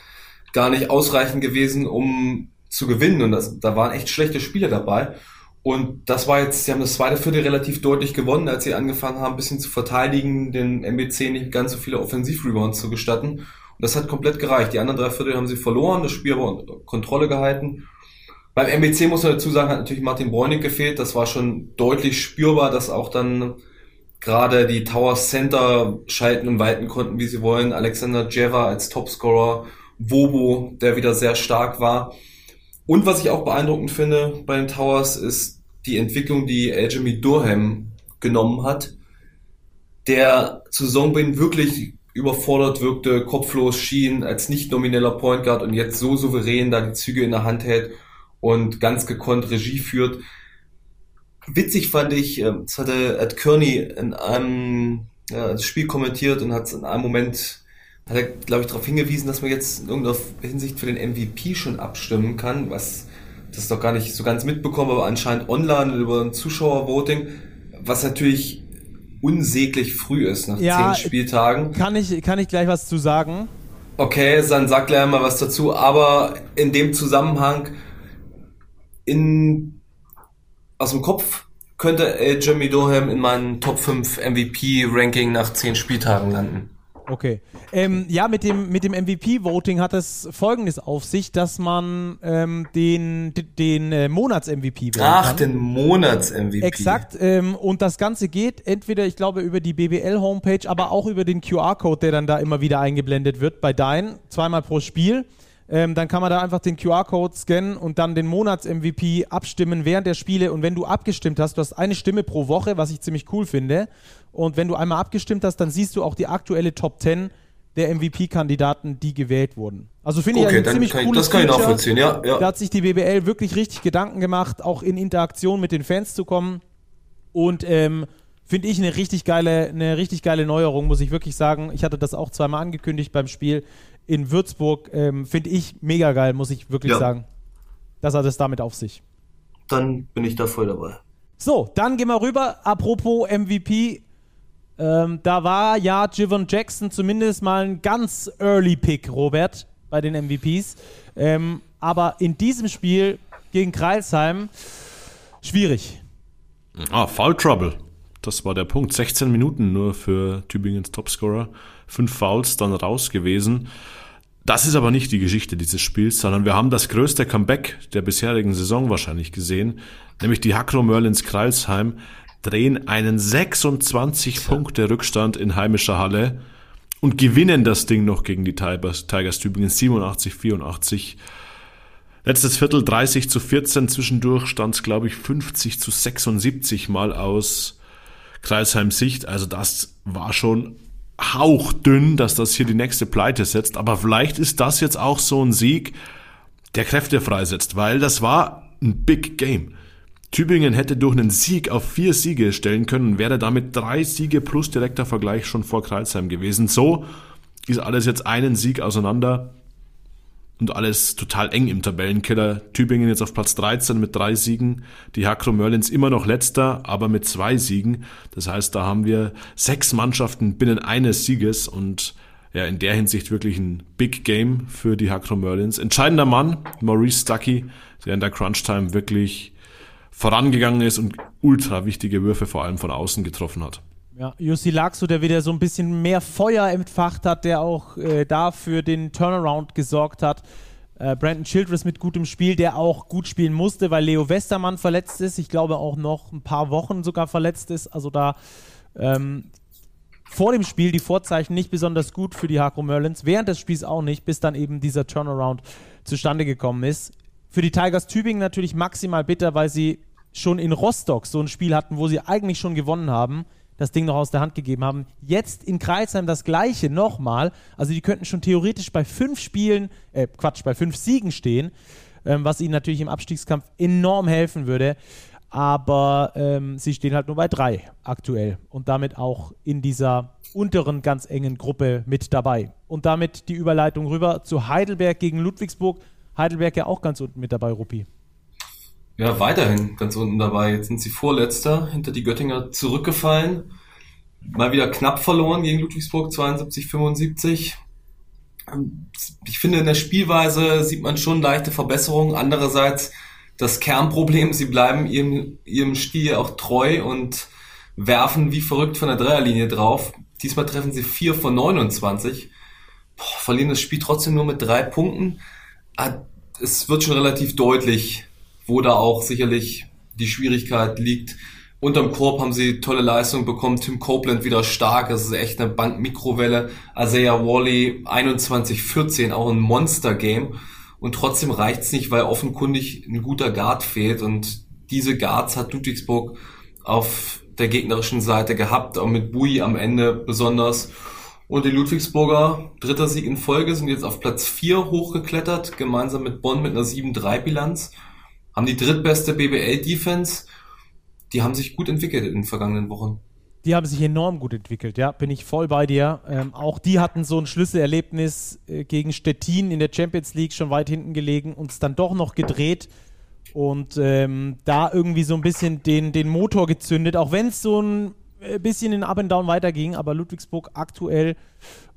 gar nicht ausreichend gewesen, um zu gewinnen. Und das, da waren echt schlechte Spiele dabei. Und das war jetzt, sie haben das zweite Viertel relativ deutlich gewonnen, als sie angefangen haben, ein bisschen zu verteidigen, den MBC nicht ganz so viele Offensivrebounds zu gestatten. Das hat komplett gereicht. Die anderen drei Viertel haben sie verloren, das Spiel aber unter Kontrolle gehalten. Beim MBC muss man dazu sagen, hat natürlich Martin Bräunig gefehlt. Das war schon deutlich spürbar, dass auch dann gerade die Tower Center schalten und walten konnten, wie sie wollen. Alexander Jeva als Topscorer, Wobo, der wieder sehr stark war. Und was ich auch beeindruckend finde bei den Towers ist die Entwicklung, die Aljami Durham genommen hat, der zu Saisonbeginn wirklich überfordert wirkte, kopflos schien als nicht nomineller Point Guard und jetzt so souverän da die Züge in der Hand hält und ganz gekonnt Regie führt. Witzig fand ich, ähm, das hatte Ed Kearney in einem ja, das Spiel kommentiert und hat in einem Moment, hat er, glaube ich, darauf hingewiesen, dass man jetzt in irgendeiner Hinsicht für den MVP schon abstimmen kann, was das doch gar nicht so ganz mitbekommen, aber anscheinend online über ein Zuschauervoting, was natürlich unsäglich früh ist nach ja, zehn Spieltagen. Kann ich, kann ich gleich was zu sagen? Okay, dann sagt er mal was dazu, aber in dem Zusammenhang in aus dem Kopf könnte Jeremy Doham in meinen Top 5 MVP-Ranking nach 10 Spieltagen landen. Okay. Ähm, ja, mit dem, mit dem MVP-Voting hat es folgendes auf sich, dass man ähm, den, den, den äh, Monats-MVP wählen Ach, kann. den Monats-MVP. Exakt. Ähm, und das Ganze geht entweder, ich glaube, über die BBL-Homepage, aber auch über den QR-Code, der dann da immer wieder eingeblendet wird bei Dein, zweimal pro Spiel. Ähm, dann kann man da einfach den QR-Code scannen und dann den Monats-MVP abstimmen während der Spiele. Und wenn du abgestimmt hast, du hast eine Stimme pro Woche, was ich ziemlich cool finde. Und wenn du einmal abgestimmt hast, dann siehst du auch die aktuelle Top 10 der MVP-Kandidaten, die gewählt wurden. Also finde okay, ich ein ziemlich cooles Das kann ich nachvollziehen, ja, ja. Da hat sich die BBL wirklich richtig Gedanken gemacht, auch in Interaktion mit den Fans zu kommen. Und ähm, finde ich eine richtig geile, eine richtig geile Neuerung, muss ich wirklich sagen. Ich hatte das auch zweimal angekündigt beim Spiel in Würzburg. Ähm, Finde ich mega geil, muss ich wirklich ja. sagen. Das hat es damit auf sich. Dann bin ich da voll dabei. So, dann gehen wir rüber. Apropos MVP. Ähm, da war ja Javon Jackson zumindest mal ein ganz early Pick, Robert, bei den MVPs. Ähm, aber in diesem Spiel gegen Kreilsheim schwierig. Ah, Foul Trouble. Das war der Punkt. 16 Minuten nur für Tübingens Topscorer. Fünf Fouls dann raus gewesen. Das ist aber nicht die Geschichte dieses Spiels, sondern wir haben das größte Comeback der bisherigen Saison wahrscheinlich gesehen, nämlich die Hakro Merlins Kreilsheim drehen einen 26 Punkte Rückstand in heimischer Halle und gewinnen das Ding noch gegen die Tigers, Tigers Tübingen 87 84. Letztes Viertel 30 zu 14, zwischendurch stand es glaube ich 50 zu 76 mal aus Kreisheim Sicht. Also das war schon hauchdünn, dass das hier die nächste Pleite setzt. Aber vielleicht ist das jetzt auch so ein Sieg, der Kräfte freisetzt, weil das war ein Big Game. Tübingen hätte durch einen Sieg auf vier Siege stellen können, wäre damit drei Siege plus direkter Vergleich schon vor Kreuzheim gewesen. So ist alles jetzt einen Sieg auseinander und alles total eng im Tabellenkiller. Tübingen jetzt auf Platz 13 mit drei Siegen, die Hakro Merlins immer noch letzter, aber mit zwei Siegen. Das heißt, da haben wir sechs Mannschaften binnen eines Sieges und ja, in der Hinsicht wirklich ein Big Game für die Hakro Merlins. Entscheidender Mann, Maurice Stuckey, der in der Crunch Time wirklich vorangegangen ist und ultra wichtige Würfe vor allem von außen getroffen hat. Ja, Jussi Laxo, der wieder so ein bisschen mehr Feuer entfacht hat, der auch äh, da für den Turnaround gesorgt hat. Äh, Brandon Childress mit gutem Spiel, der auch gut spielen musste, weil Leo Westermann verletzt ist. Ich glaube auch noch ein paar Wochen sogar verletzt ist. Also da ähm, vor dem Spiel die Vorzeichen nicht besonders gut für die Hakro Merlins, während des Spiels auch nicht, bis dann eben dieser Turnaround zustande gekommen ist. Für die Tigers Tübingen natürlich maximal bitter, weil sie schon in Rostock so ein Spiel hatten, wo sie eigentlich schon gewonnen haben das Ding noch aus der Hand gegeben haben. Jetzt in Kreisheim das gleiche nochmal. Also die könnten schon theoretisch bei fünf Spielen, äh, Quatsch, bei fünf Siegen stehen, ähm, was ihnen natürlich im Abstiegskampf enorm helfen würde. Aber ähm, sie stehen halt nur bei drei aktuell und damit auch in dieser unteren ganz engen Gruppe mit dabei. Und damit die Überleitung rüber zu Heidelberg gegen Ludwigsburg. Heidelberg ja auch ganz unten mit dabei, Ruppi. Ja, weiterhin ganz unten dabei. Jetzt sind sie Vorletzter, hinter die Göttinger zurückgefallen. Mal wieder knapp verloren gegen Ludwigsburg, 72, 75. Ich finde, in der Spielweise sieht man schon leichte Verbesserungen. Andererseits das Kernproblem, sie bleiben ihrem, ihrem Stil auch treu und werfen wie verrückt von der Dreierlinie drauf. Diesmal treffen sie 4 von 29. Boah, verlieren das Spiel trotzdem nur mit drei Punkten. Ah, es wird schon relativ deutlich, wo da auch sicherlich die Schwierigkeit liegt. Unterm Korb haben sie tolle Leistung bekommen. Tim Copeland wieder stark. Das ist echt eine Bankmikrowelle. Isaiah Wally 21-14, auch ein Monster-Game. Und trotzdem reicht's nicht, weil offenkundig ein guter Guard fehlt. Und diese Guards hat Ludwigsburg auf der gegnerischen Seite gehabt, auch mit Bui am Ende besonders. Und die Ludwigsburger, dritter Sieg in Folge, sind jetzt auf Platz 4 hochgeklettert, gemeinsam mit Bonn mit einer 7-3-Bilanz haben die drittbeste BBL-Defense. Die haben sich gut entwickelt in den vergangenen Wochen. Die haben sich enorm gut entwickelt, ja, bin ich voll bei dir. Ähm, auch die hatten so ein Schlüsselerlebnis äh, gegen Stettin in der Champions League schon weit hinten gelegen und es dann doch noch gedreht und ähm, da irgendwie so ein bisschen den, den Motor gezündet, auch wenn es so ein ein bisschen in Up and Down weiterging, aber Ludwigsburg aktuell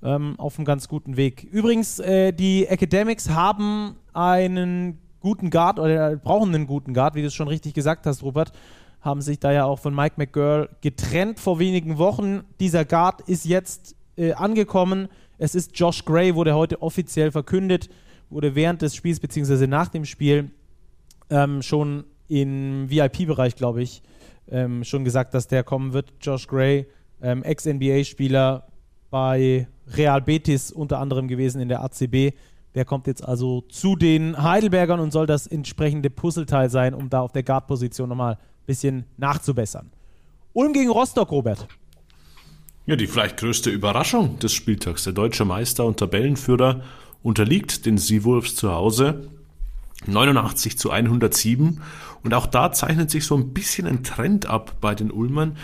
ähm, auf einem ganz guten Weg. Übrigens, äh, die Academics haben einen guten Guard oder brauchen einen guten Guard, wie du es schon richtig gesagt hast, Rupert. Haben sich da ja auch von Mike McGurl getrennt vor wenigen Wochen. Dieser Guard ist jetzt äh, angekommen. Es ist Josh Gray, wurde heute offiziell verkündet, wurde während des Spiels bzw. nach dem Spiel ähm, schon im VIP-Bereich, glaube ich, ähm, schon gesagt, dass der kommen wird. Josh Gray, ähm, Ex-NBA-Spieler bei Real Betis unter anderem gewesen in der ACB. Der kommt jetzt also zu den Heidelbergern und soll das entsprechende Puzzleteil sein, um da auf der Guard-Position nochmal ein bisschen nachzubessern. Ulm gegen Rostock, Robert. Ja, die vielleicht größte Überraschung des Spieltags. Der deutsche Meister und Tabellenführer unterliegt den Seawolves zu Hause 89 zu 107. Und auch da zeichnet sich so ein bisschen ein Trend ab bei den Ulmern.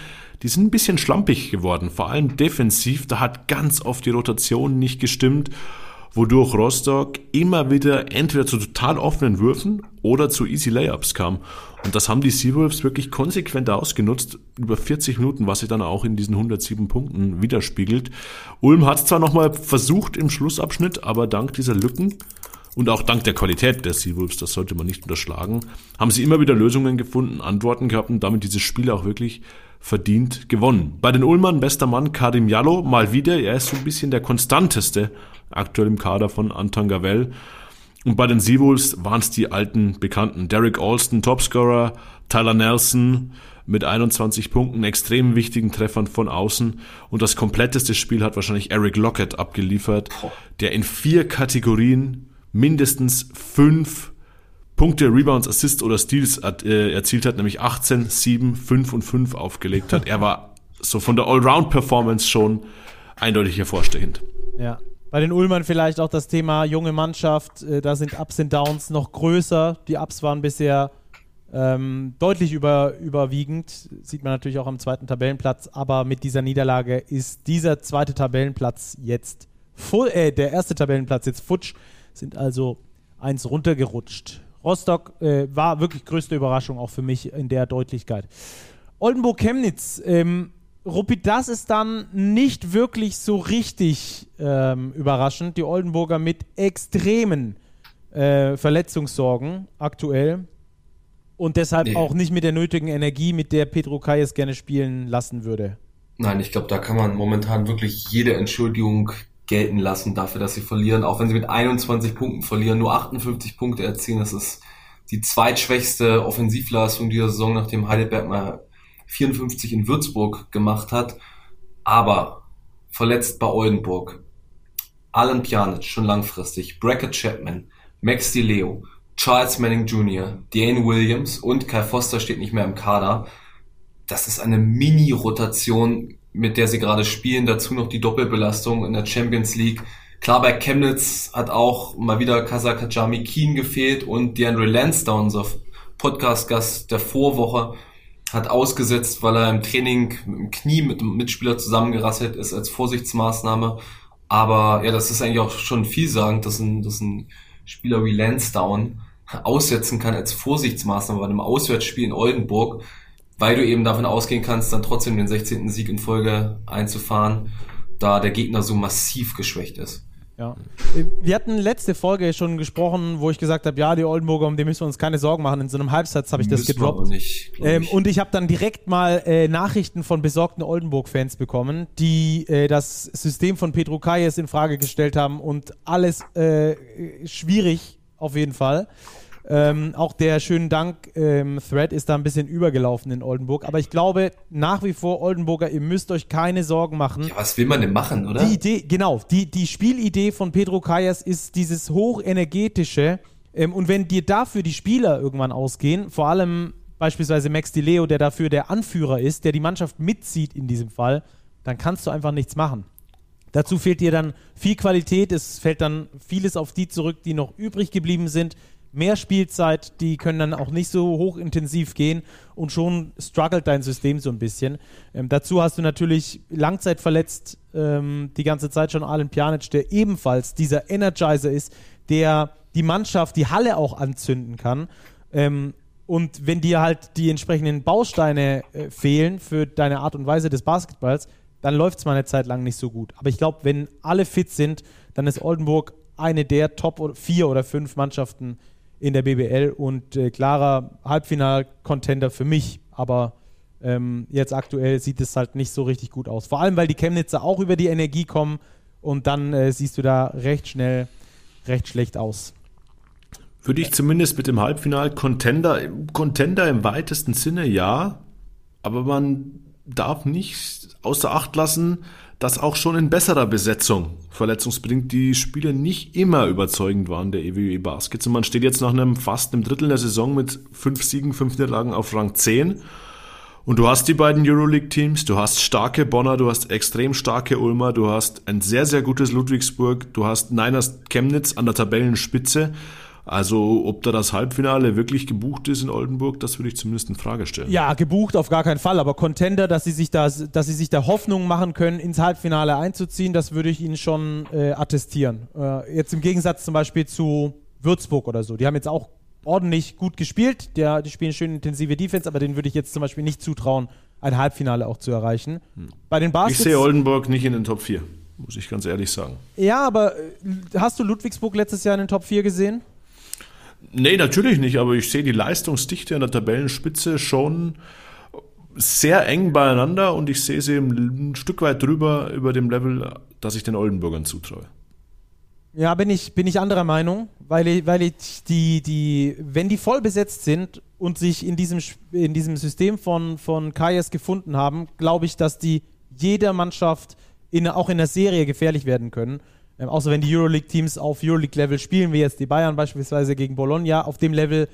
Die sind ein bisschen schlampig geworden, vor allem defensiv. Da hat ganz oft die Rotation nicht gestimmt, wodurch Rostock immer wieder entweder zu total offenen Würfen oder zu easy Layups kam. Und das haben die Seawolves wirklich konsequent ausgenutzt, über 40 Minuten, was sich dann auch in diesen 107 Punkten widerspiegelt. Ulm hat es zwar nochmal versucht im Schlussabschnitt, aber dank dieser Lücken und auch dank der Qualität der Seawolves, das sollte man nicht unterschlagen, haben sie immer wieder Lösungen gefunden, Antworten gehabt und damit dieses Spiel auch wirklich verdient gewonnen. Bei den Ulmern bester Mann Karim Jallo mal wieder, er ist so ein bisschen der konstanteste aktuell im Kader von Anton Gavel. Und bei den Seawolves waren es die alten Bekannten. Derek Alston, Topscorer, Tyler Nelson mit 21 Punkten, extrem wichtigen Treffern von außen. Und das kompletteste Spiel hat wahrscheinlich Eric Lockett abgeliefert, der in vier Kategorien mindestens fünf Punkte, Rebounds, Assists oder Steals äh, erzielt hat, nämlich 18, 7, 5 und 5 aufgelegt hat. Er war so von der Allround-Performance schon eindeutig hervorstechend. Ja. Bei den Ulmern vielleicht auch das Thema junge Mannschaft. Äh, da sind Ups und Downs noch größer. Die Ups waren bisher ähm, deutlich über, überwiegend. Sieht man natürlich auch am zweiten Tabellenplatz. Aber mit dieser Niederlage ist dieser zweite Tabellenplatz jetzt full, äh, der erste Tabellenplatz jetzt futsch sind also eins runtergerutscht. Rostock äh, war wirklich größte Überraschung auch für mich in der Deutlichkeit. Oldenburg-Chemnitz, ähm, Ruppi, das ist dann nicht wirklich so richtig ähm, überraschend. Die Oldenburger mit extremen äh, Verletzungssorgen aktuell und deshalb nee. auch nicht mit der nötigen Energie, mit der Pedro Kayes gerne spielen lassen würde. Nein, ich glaube, da kann man momentan wirklich jede Entschuldigung gelten lassen dafür, dass sie verlieren. Auch wenn sie mit 21 Punkten verlieren, nur 58 Punkte erzielen. Das ist die zweitschwächste Offensivleistung dieser Saison, nachdem Heidelberg mal 54 in Würzburg gemacht hat. Aber verletzt bei Oldenburg. Alan Pjanic schon langfristig, Brackett Chapman, Max DiLeo, Charles Manning Jr., Dane Williams und Kai Foster steht nicht mehr im Kader. Das ist eine Mini-Rotation mit der sie gerade spielen. Dazu noch die Doppelbelastung in der Champions League. Klar, bei Chemnitz hat auch mal wieder Kazakajami Keen gefehlt und DeAndre Lansdowne, unser Podcast-Gast der Vorwoche, hat ausgesetzt, weil er im Training mit dem Knie mit dem Mitspieler zusammengerasselt ist als Vorsichtsmaßnahme. Aber ja, das ist eigentlich auch schon vielsagend, dass ein, dass ein Spieler wie Lansdowne aussetzen kann als Vorsichtsmaßnahme bei einem Auswärtsspiel in Oldenburg weil du eben davon ausgehen kannst, dann trotzdem den 16. Sieg in Folge einzufahren, da der Gegner so massiv geschwächt ist. Ja. Wir hatten letzte Folge schon gesprochen, wo ich gesagt habe, ja, die Oldenburger, um die müssen wir uns keine Sorgen machen. In so einem Halbsatz habe ich das gedroppt. Nicht, ähm, und ich habe dann direkt mal äh, Nachrichten von besorgten Oldenburg-Fans bekommen, die äh, das System von Petro Kayes in Frage gestellt haben und alles äh, schwierig auf jeden Fall. Ähm, auch der schönen Dank-Thread ähm, ist da ein bisschen übergelaufen in Oldenburg. Aber ich glaube nach wie vor, Oldenburger, ihr müsst euch keine Sorgen machen. Ja, was will man denn machen, oder? Die Idee, genau, die, die Spielidee von Pedro Kayas ist dieses hochenergetische. Ähm, und wenn dir dafür die Spieler irgendwann ausgehen, vor allem beispielsweise Max Di Leo, der dafür der Anführer ist, der die Mannschaft mitzieht in diesem Fall, dann kannst du einfach nichts machen. Dazu fehlt dir dann viel Qualität, es fällt dann vieles auf die zurück, die noch übrig geblieben sind mehr Spielzeit, die können dann auch nicht so hochintensiv gehen und schon struggelt dein System so ein bisschen. Ähm, dazu hast du natürlich langzeitverletzt ähm, die ganze Zeit schon Alen Pjanic, der ebenfalls dieser Energizer ist, der die Mannschaft, die Halle auch anzünden kann. Ähm, und wenn dir halt die entsprechenden Bausteine äh, fehlen für deine Art und Weise des Basketballs, dann läuft es mal eine Zeit lang nicht so gut. Aber ich glaube, wenn alle fit sind, dann ist Oldenburg eine der Top 4 oder 5 Mannschaften in der BBL und äh, klarer Halbfinal-Contender für mich. Aber ähm, jetzt aktuell sieht es halt nicht so richtig gut aus. Vor allem, weil die Chemnitzer auch über die Energie kommen und dann äh, siehst du da recht schnell recht schlecht aus. Würde ich zumindest mit dem Halbfinal Contender, Contender im weitesten Sinne ja, aber man darf nicht außer Acht lassen, dass auch schon in besserer Besetzung verletzungsbedingt die Spiele nicht immer überzeugend waren der EWE Baskets. Und man steht jetzt nach einem fast einem Drittel der Saison mit fünf Siegen, fünf Niederlagen auf Rang 10. Und du hast die beiden Euroleague-Teams, du hast starke Bonner, du hast extrem starke Ulmer, du hast ein sehr, sehr gutes Ludwigsburg, du hast Niners Chemnitz an der Tabellenspitze. Also ob da das Halbfinale wirklich gebucht ist in Oldenburg, das würde ich zumindest in Frage stellen. Ja, gebucht auf gar keinen Fall, aber Contender, dass sie sich da, dass sie sich da Hoffnung machen können, ins Halbfinale einzuziehen, das würde ich ihnen schon äh, attestieren. Äh, jetzt im Gegensatz zum Beispiel zu Würzburg oder so. Die haben jetzt auch ordentlich gut gespielt. Der, die spielen schön intensive Defense, aber denen würde ich jetzt zum Beispiel nicht zutrauen, ein Halbfinale auch zu erreichen. Hm. Bei den Baskets, ich sehe Oldenburg nicht in den Top 4, muss ich ganz ehrlich sagen. Ja, aber äh, hast du Ludwigsburg letztes Jahr in den Top 4 gesehen? Nee, natürlich nicht, aber ich sehe die Leistungsdichte an der Tabellenspitze schon sehr eng beieinander und ich sehe sie ein Stück weit drüber über dem Level, das ich den Oldenburgern zutraue. Ja, bin ich, bin ich anderer Meinung, weil ich, weil ich die, die, wenn die voll besetzt sind und sich in diesem, in diesem System von, von Kajas gefunden haben, glaube ich, dass die jeder Mannschaft in, auch in der Serie gefährlich werden können. Ähm, außer wenn die Euroleague-Teams auf Euroleague-Level spielen, wie jetzt die Bayern beispielsweise gegen Bologna. Auf dem Level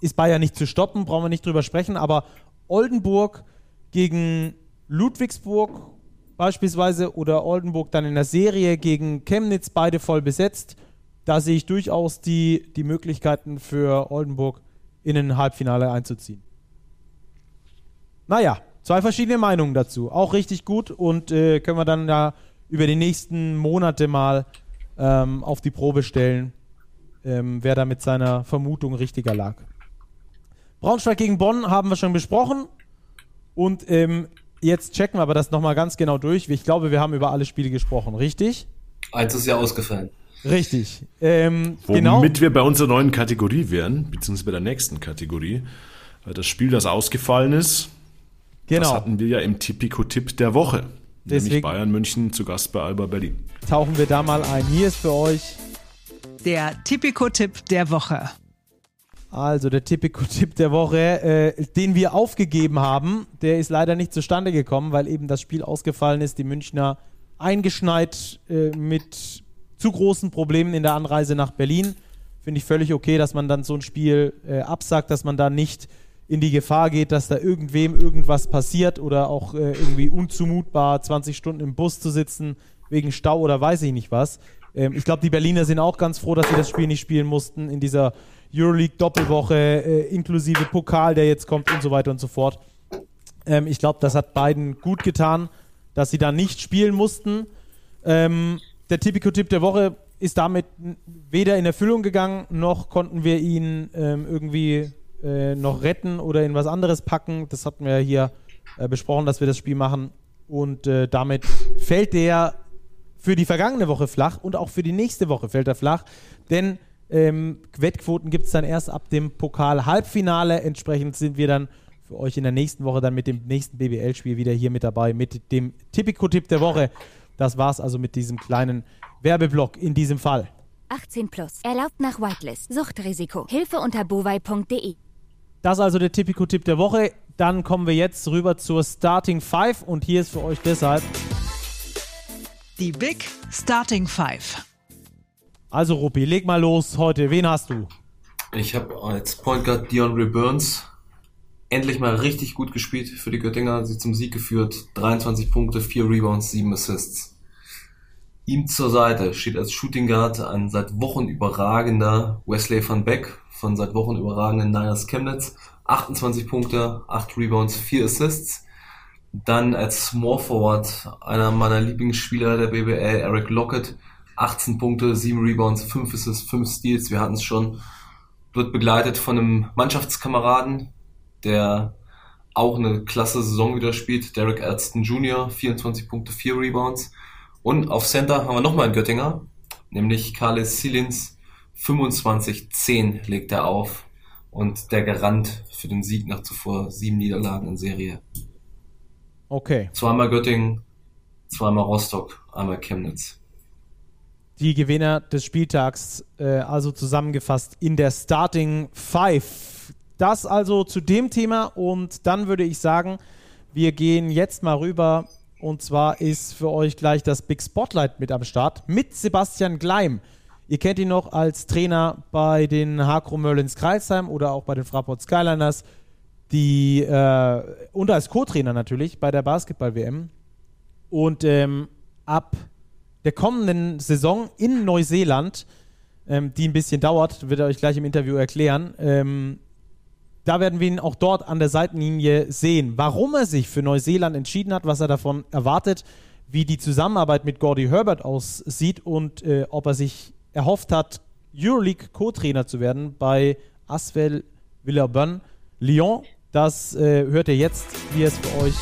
ist Bayern nicht zu stoppen, brauchen wir nicht drüber sprechen. Aber Oldenburg gegen Ludwigsburg beispielsweise oder Oldenburg dann in der Serie gegen Chemnitz, beide voll besetzt. Da sehe ich durchaus die, die Möglichkeiten für Oldenburg in ein Halbfinale einzuziehen. Naja, zwei verschiedene Meinungen dazu. Auch richtig gut und äh, können wir dann da über die nächsten Monate mal ähm, auf die Probe stellen, ähm, wer da mit seiner Vermutung richtiger lag. Braunschweig gegen Bonn haben wir schon besprochen. Und ähm, jetzt checken wir aber das nochmal ganz genau durch. Ich glaube, wir haben über alle Spiele gesprochen, richtig? Eins ist ja ausgefallen. Richtig. Ähm, Womit genau. wir bei unserer neuen Kategorie wären, beziehungsweise bei der nächsten Kategorie. Das Spiel, das ausgefallen ist, genau. das hatten wir ja im Tipico-Tipp der Woche. Deswegen nämlich Bayern München zu Gast bei Alba Berlin. Tauchen wir da mal ein. Hier ist für euch der Tipico-Tipp der Woche. Also der Tipico-Tipp der Woche, äh, den wir aufgegeben haben, der ist leider nicht zustande gekommen, weil eben das Spiel ausgefallen ist. Die Münchner eingeschneit äh, mit zu großen Problemen in der Anreise nach Berlin. Finde ich völlig okay, dass man dann so ein Spiel äh, absagt, dass man da nicht in die Gefahr geht, dass da irgendwem irgendwas passiert oder auch äh, irgendwie unzumutbar 20 Stunden im Bus zu sitzen wegen Stau oder weiß ich nicht was. Ähm, ich glaube, die Berliner sind auch ganz froh, dass sie das Spiel nicht spielen mussten in dieser Euroleague-Doppelwoche, äh, inklusive Pokal, der jetzt kommt und so weiter und so fort. Ähm, ich glaube, das hat beiden gut getan, dass sie da nicht spielen mussten. Ähm, der Tipico-Tipp der Woche ist damit weder in Erfüllung gegangen, noch konnten wir ihn ähm, irgendwie äh, noch retten oder in was anderes packen. Das hatten wir hier äh, besprochen, dass wir das Spiel machen. Und äh, damit fällt der für die vergangene Woche flach und auch für die nächste Woche fällt er flach. Denn ähm, Wettquoten gibt es dann erst ab dem Pokal-Halbfinale. Entsprechend sind wir dann für euch in der nächsten Woche dann mit dem nächsten BBL-Spiel wieder hier mit dabei, mit dem Tipico-Tipp der Woche. Das war's also mit diesem kleinen Werbeblock in diesem Fall. 18 plus. Erlaubt nach Whitelist. Suchtrisiko. Hilfe unter bovai.de. Das ist also der Tipico-Tipp der Woche. Dann kommen wir jetzt rüber zur Starting Five und hier ist für euch deshalb die Big Starting Five. Also Ruppi, leg mal los heute. Wen hast du? Ich habe als Point Guard Dion Burns endlich mal richtig gut gespielt für die Göttinger, sie zum Sieg geführt. 23 Punkte, 4 Rebounds, 7 Assists. Ihm zur Seite steht als Shooting Guard ein seit Wochen überragender Wesley van Beck von seit Wochen überragenden Niners Chemnitz. 28 Punkte, 8 Rebounds, 4 Assists. Dann als Small Forward einer meiner Lieblingsspieler der BBL, Eric Lockett. 18 Punkte, 7 Rebounds, 5 Assists, 5 Steals. Wir hatten es schon wird begleitet von einem Mannschaftskameraden, der auch eine klasse Saison wieder spielt, Derek Elston Jr., 24 Punkte, 4 Rebounds. Und auf Center haben wir nochmal einen Göttinger, nämlich Carles Silins, 25-10 legt er auf und der Garant für den Sieg nach zuvor sieben Niederlagen in Serie. Okay. Zweimal Göttingen, zweimal Rostock, einmal Chemnitz. Die Gewinner des Spieltags, äh, also zusammengefasst in der Starting Five. Das also zu dem Thema und dann würde ich sagen, wir gehen jetzt mal rüber und zwar ist für euch gleich das Big Spotlight mit am Start mit Sebastian Gleim. Ihr kennt ihn noch als Trainer bei den Hakro Merlins Kreisheim oder auch bei den Fraport Skyliners. Die, äh, und als Co-Trainer natürlich bei der Basketball-WM. Und ähm, ab der kommenden Saison in Neuseeland, ähm, die ein bisschen dauert, wird er euch gleich im Interview erklären, ähm, da werden wir ihn auch dort an der Seitenlinie sehen. Warum er sich für Neuseeland entschieden hat, was er davon erwartet, wie die Zusammenarbeit mit Gordy Herbert aussieht und äh, ob er sich erhofft hat, Euroleague Co-Trainer zu werden bei Asvel Villeurbanne Lyon. Das äh, hört ihr jetzt, wie es für euch.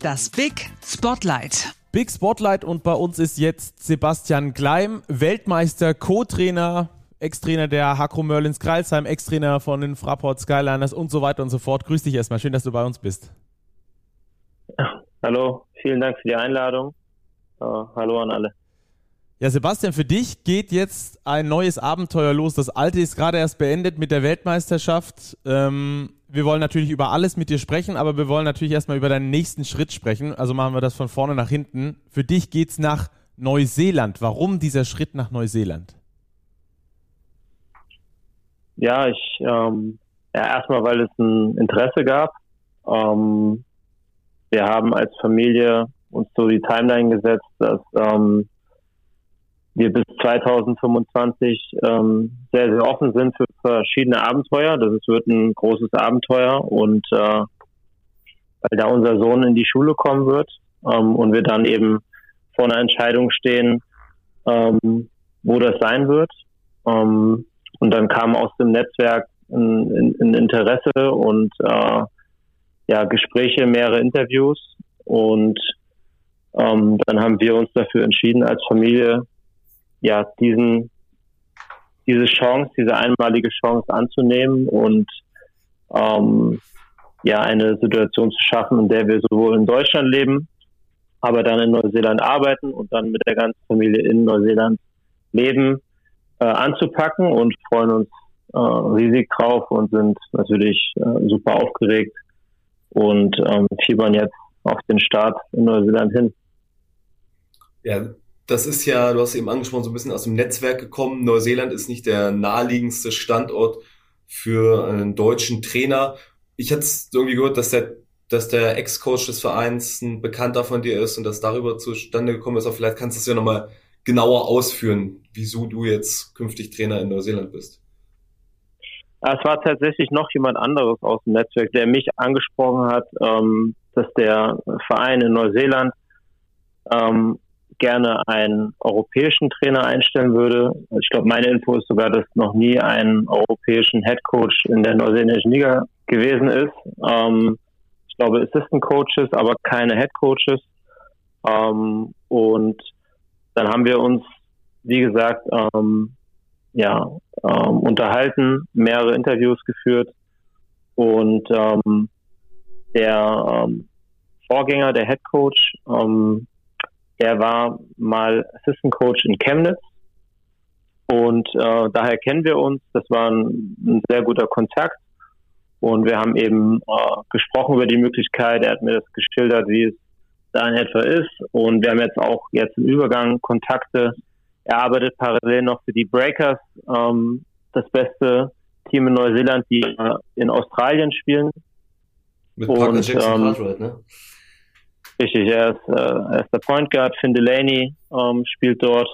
Das Big Spotlight. Big Spotlight und bei uns ist jetzt Sebastian Gleim, Weltmeister, Co-Trainer, Ex-Trainer der Hakro Merlins Kreilsheim, Ex-Trainer von den Fraport Skyliners und so weiter und so fort. Grüß dich erstmal, schön, dass du bei uns bist. Hallo, vielen Dank für die Einladung. Uh, hallo an alle. Ja, Sebastian, für dich geht jetzt ein neues Abenteuer los. Das alte ist gerade erst beendet mit der Weltmeisterschaft. Ähm, wir wollen natürlich über alles mit dir sprechen, aber wir wollen natürlich erstmal über deinen nächsten Schritt sprechen. Also machen wir das von vorne nach hinten. Für dich geht's nach Neuseeland. Warum dieser Schritt nach Neuseeland? Ja, ich ähm, ja erstmal, weil es ein Interesse gab. Ähm, wir haben als Familie uns so die Timeline gesetzt, dass ähm, wir bis 2025 ähm, sehr, sehr offen sind für verschiedene Abenteuer. Das wird ein großes Abenteuer und äh, weil da unser Sohn in die Schule kommen wird ähm, und wir dann eben vor einer Entscheidung stehen, ähm, wo das sein wird. Ähm, und dann kam aus dem Netzwerk ein, ein, Interesse und äh, ja, Gespräche, mehrere Interviews und ähm, dann haben wir uns dafür entschieden, als Familie ja, diesen, diese Chance, diese einmalige Chance anzunehmen und ähm, ja, eine Situation zu schaffen, in der wir sowohl in Deutschland leben, aber dann in Neuseeland arbeiten und dann mit der ganzen Familie in Neuseeland leben, äh, anzupacken und freuen uns äh, riesig drauf und sind natürlich äh, super aufgeregt und ähm, fiebern jetzt auf den Start in Neuseeland hin. Ja, das ist ja, du hast eben angesprochen, so ein bisschen aus dem Netzwerk gekommen. Neuseeland ist nicht der naheliegendste Standort für einen deutschen Trainer. Ich hatte irgendwie gehört, dass der, dass der Ex-Coach des Vereins ein Bekannter von dir ist und das darüber zustande gekommen ist. Aber vielleicht kannst du es ja nochmal genauer ausführen, wieso du jetzt künftig Trainer in Neuseeland bist. Es war tatsächlich noch jemand anderes aus dem Netzwerk, der mich angesprochen hat, ähm, dass der Verein in Neuseeland ähm, gerne einen europäischen Trainer einstellen würde. Ich glaube, meine Info ist sogar, dass noch nie ein europäischen Head Coach in der neuseeländischen Liga gewesen ist. Ähm, ich glaube, Assistant Coaches, aber keine Head Coaches. Ähm, und dann haben wir uns, wie gesagt, ähm, ja, ähm, unterhalten, mehrere Interviews geführt und ähm, der ähm, Vorgänger, der Head Coach, ähm, er war mal Assistant Coach in Chemnitz und äh, daher kennen wir uns. Das war ein, ein sehr guter Kontakt und wir haben eben äh, gesprochen über die Möglichkeit. Er hat mir das geschildert, wie es da in etwa ist und wir haben jetzt auch jetzt im Übergang Kontakte. Er arbeitet parallel noch für die Breakers, ähm, das beste Team in Neuseeland, die äh, in Australien spielen. Mit Parker und, Jackson ähm, Cartwright, ne? Richtig, er ist, äh, er ist der Point Guard. Finn Delaney ähm, spielt dort.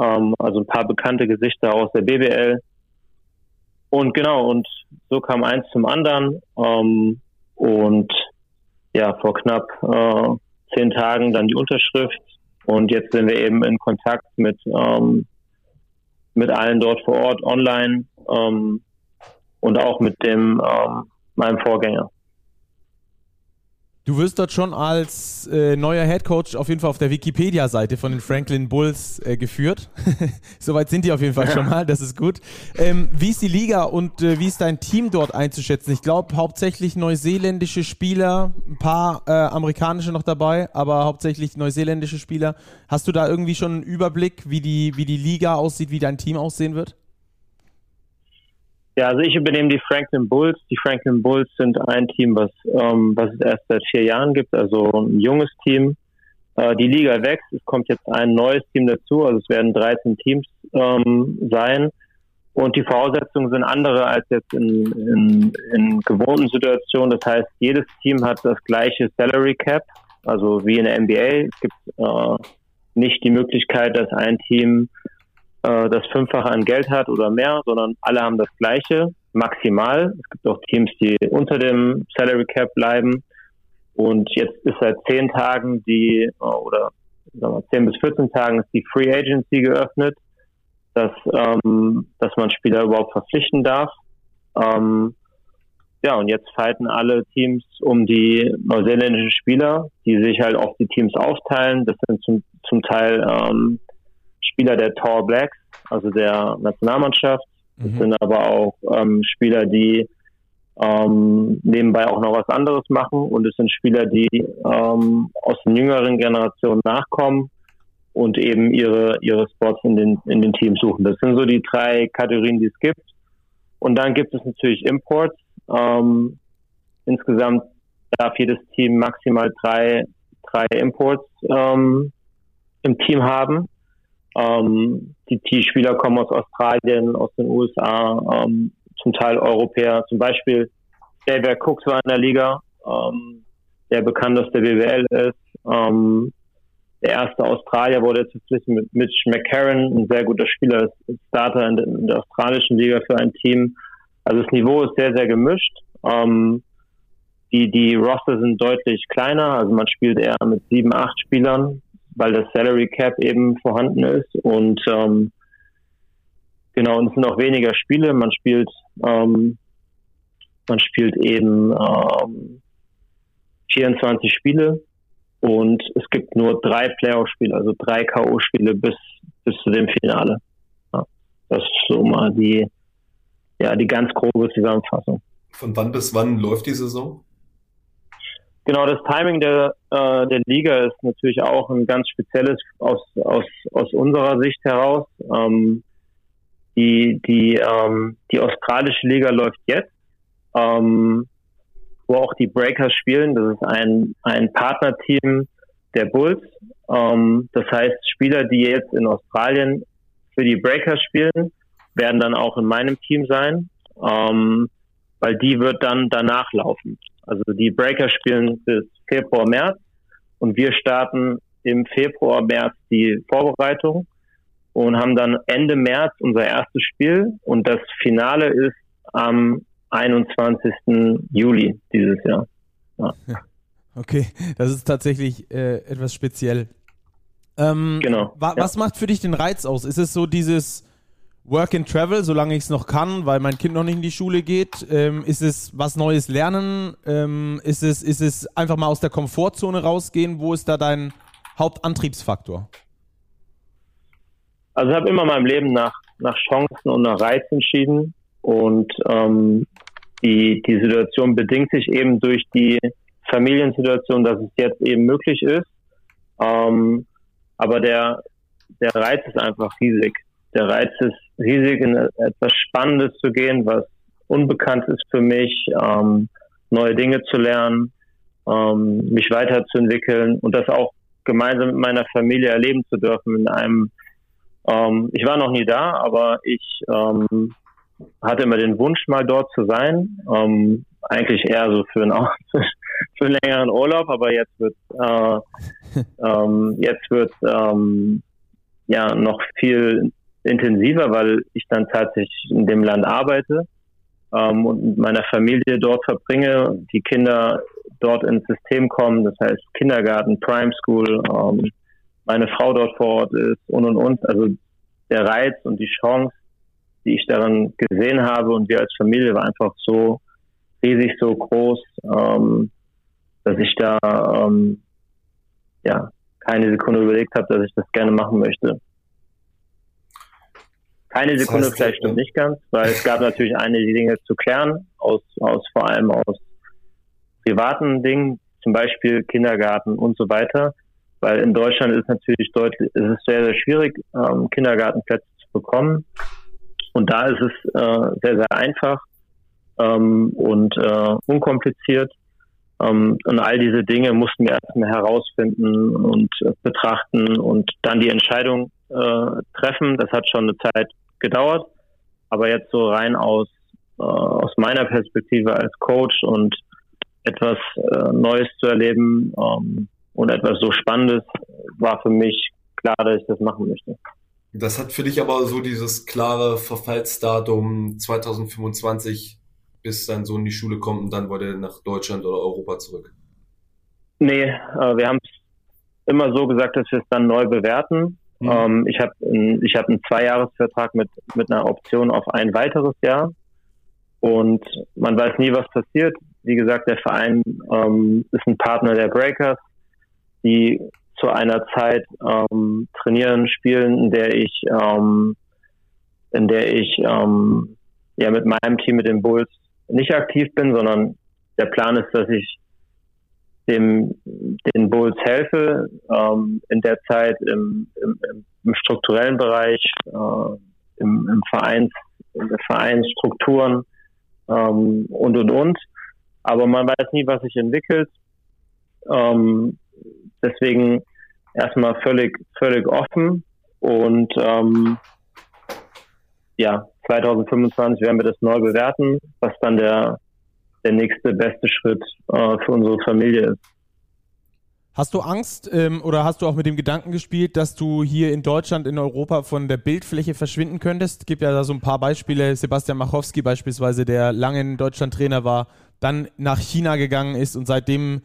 Ähm, also ein paar bekannte Gesichter aus der BBL. Und genau, und so kam eins zum anderen. Ähm, und ja, vor knapp äh, zehn Tagen dann die Unterschrift. Und jetzt sind wir eben in Kontakt mit, ähm, mit allen dort vor Ort online. ähm, und auch mit dem ähm, meinem Vorgänger. Du wirst dort schon als äh, neuer Head Coach auf jeden Fall auf der Wikipedia-Seite von den Franklin Bulls äh, geführt. (laughs) Soweit sind die auf jeden Fall schon mal, das ist gut. Ähm, wie ist die Liga und äh, wie ist dein Team dort einzuschätzen? Ich glaube hauptsächlich neuseeländische Spieler, ein paar äh, amerikanische noch dabei, aber hauptsächlich neuseeländische Spieler. Hast du da irgendwie schon einen Überblick, wie die, wie die Liga aussieht, wie dein Team aussehen wird? Ja, also ich übernehme die Franklin Bulls. Die Franklin Bulls sind ein Team, was, ähm, was es erst seit vier Jahren gibt, also ein junges Team. Äh, die Liga wächst, es kommt jetzt ein neues Team dazu, also es werden 13 Teams ähm, sein. Und die Voraussetzungen sind andere als jetzt in, in, in gewohnten Situationen. Das heißt, jedes Team hat das gleiche Salary Cap, also wie in der NBA. Es gibt äh, nicht die Möglichkeit, dass ein Team äh, das Fünffache an Geld hat oder mehr, sondern alle haben das Gleiche, maximal. Es gibt auch Teams, die unter dem Salary Cap bleiben. Und jetzt ist seit zehn Tagen die, äh, oder sagen wir, zehn bis 14 Tagen ist die Free Agency geöffnet, dass, ähm, dass man Spieler überhaupt verpflichten darf. Ähm, ja, und jetzt fighten alle Teams um die neuseeländischen Spieler, die sich halt auf die Teams aufteilen. Das sind zum, zum Teil ähm, Spieler der Tall Blacks, also der Nationalmannschaft. Das mhm. sind aber auch ähm, Spieler, die ähm, nebenbei auch noch was anderes machen und es sind Spieler, die ähm, aus den jüngeren Generationen nachkommen und eben ihre ihre Spots in den in den Teams suchen. Das sind so die drei Kategorien, die es gibt. Und dann gibt es natürlich Imports. Ähm, insgesamt darf jedes Team maximal drei drei Imports ähm, im Team haben. Ähm, die, die Spieler kommen aus Australien, aus den USA, ähm, zum Teil Europäer. Zum Beispiel David Cooks war in der Liga, ähm, der bekannt aus der BWL ist. Ähm, der erste Australier wurde jetzt verpflichtet mit Mitch McCarron, ein sehr guter Spieler, ist Starter in der, in der, australischen Liga für ein Team. Also das Niveau ist sehr, sehr gemischt. Ähm, die, die Roster sind deutlich kleiner, also man spielt eher mit sieben, acht Spielern weil das Salary Cap eben vorhanden ist und ähm, genau, und es sind auch weniger Spiele. Man spielt, ähm, man spielt eben ähm, 24 Spiele und es gibt nur drei Playoff-Spiele, also drei K.O.-Spiele bis bis zu dem Finale. Ja, das ist so mal die ja die ganz grobe Zusammenfassung. Von wann bis wann läuft die Saison? Genau, das Timing der, äh, der Liga ist natürlich auch ein ganz spezielles aus, aus, aus unserer Sicht heraus. Ähm, die, die, ähm, die australische Liga läuft jetzt, ähm, wo auch die Breakers spielen. Das ist ein, ein Partnerteam der Bulls. Ähm, das heißt, Spieler, die jetzt in Australien für die Breakers spielen, werden dann auch in meinem Team sein, ähm, weil die wird dann danach laufen. Also die Breaker spielen bis Februar, März und wir starten im Februar, März die Vorbereitung und haben dann Ende März unser erstes Spiel und das Finale ist am 21. Juli dieses Jahr. Ja. Okay, das ist tatsächlich äh, etwas speziell. Ähm, genau. Wa ja. Was macht für dich den Reiz aus? Ist es so dieses Work and Travel, solange ich es noch kann, weil mein Kind noch nicht in die Schule geht? Ähm, ist es was Neues lernen? Ähm, ist, es, ist es einfach mal aus der Komfortzone rausgehen? Wo ist da dein Hauptantriebsfaktor? Also ich habe immer in meinem Leben nach, nach Chancen und nach Reiz entschieden und ähm, die, die Situation bedingt sich eben durch die Familiensituation, dass es jetzt eben möglich ist. Ähm, aber der, der Reiz ist einfach riesig. Der Reiz ist riesig, in etwas Spannendes zu gehen, was unbekannt ist für mich, ähm, neue Dinge zu lernen, ähm, mich weiterzuentwickeln und das auch gemeinsam mit meiner Familie erleben zu dürfen in einem ähm, ich war noch nie da, aber ich ähm, hatte immer den Wunsch, mal dort zu sein. Ähm, eigentlich eher so für einen, (laughs) für einen längeren Urlaub, aber jetzt wird äh, (laughs) ähm, jetzt wird ähm, ja noch viel intensiver, weil ich dann tatsächlich in dem Land arbeite ähm, und mit meiner Familie dort verbringe, die Kinder dort ins System kommen, das heißt Kindergarten, Prime School, ähm, meine Frau dort vor Ort ist und und und. Also der Reiz und die Chance, die ich daran gesehen habe und wir als Familie war einfach so riesig, so groß, ähm, dass ich da ähm, ja keine Sekunde überlegt habe, dass ich das gerne machen möchte. Keine Sekunde das heißt, vielleicht stimmt nicht ganz, weil es gab natürlich einige Dinge zu klären, aus, aus vor allem aus privaten Dingen, zum Beispiel Kindergarten und so weiter. Weil in Deutschland ist natürlich deutlich, ist es sehr, sehr schwierig, ähm, Kindergartenplätze zu bekommen. Und da ist es äh, sehr, sehr einfach ähm, und äh, unkompliziert. Ähm, und all diese Dinge mussten wir erstmal herausfinden und äh, betrachten und dann die Entscheidung äh, treffen. Das hat schon eine Zeit gedauert. Aber jetzt so rein aus, äh, aus meiner Perspektive als Coach und etwas äh, Neues zu erleben ähm, und etwas so Spannendes war für mich klar, dass ich das machen möchte. Das hat für dich aber so dieses klare Verfallsdatum 2025, bis dein Sohn in die Schule kommt und dann wollte er nach Deutschland oder Europa zurück. Nee, äh, wir haben es immer so gesagt, dass wir es dann neu bewerten. Mhm. Ähm, ich habe ich hab einen Zweijahresvertrag mit, mit einer Option auf ein weiteres Jahr. Und man weiß nie, was passiert. Wie gesagt, der Verein ähm, ist ein Partner der Breakers, die zu einer Zeit ähm, trainieren, spielen, in der ich, ähm, in der ich ähm, ja mit meinem Team, mit den Bulls nicht aktiv bin, sondern der Plan ist, dass ich dem, den Bulls helfe, ähm, in der Zeit im, im, im strukturellen Bereich, äh, im, im Vereins, in der Vereinsstrukturen ähm, und und und. Aber man weiß nie, was sich entwickelt. Ähm, deswegen erstmal völlig, völlig offen und ähm, ja, 2025 werden wir das neu bewerten, was dann der, der nächste beste Schritt äh, für unsere Familie ist. Hast du Angst ähm, oder hast du auch mit dem Gedanken gespielt, dass du hier in Deutschland, in Europa von der Bildfläche verschwinden könntest? Es gibt ja da so ein paar Beispiele. Sebastian Machowski beispielsweise, der lange in Deutschland Trainer war, dann nach China gegangen ist und seitdem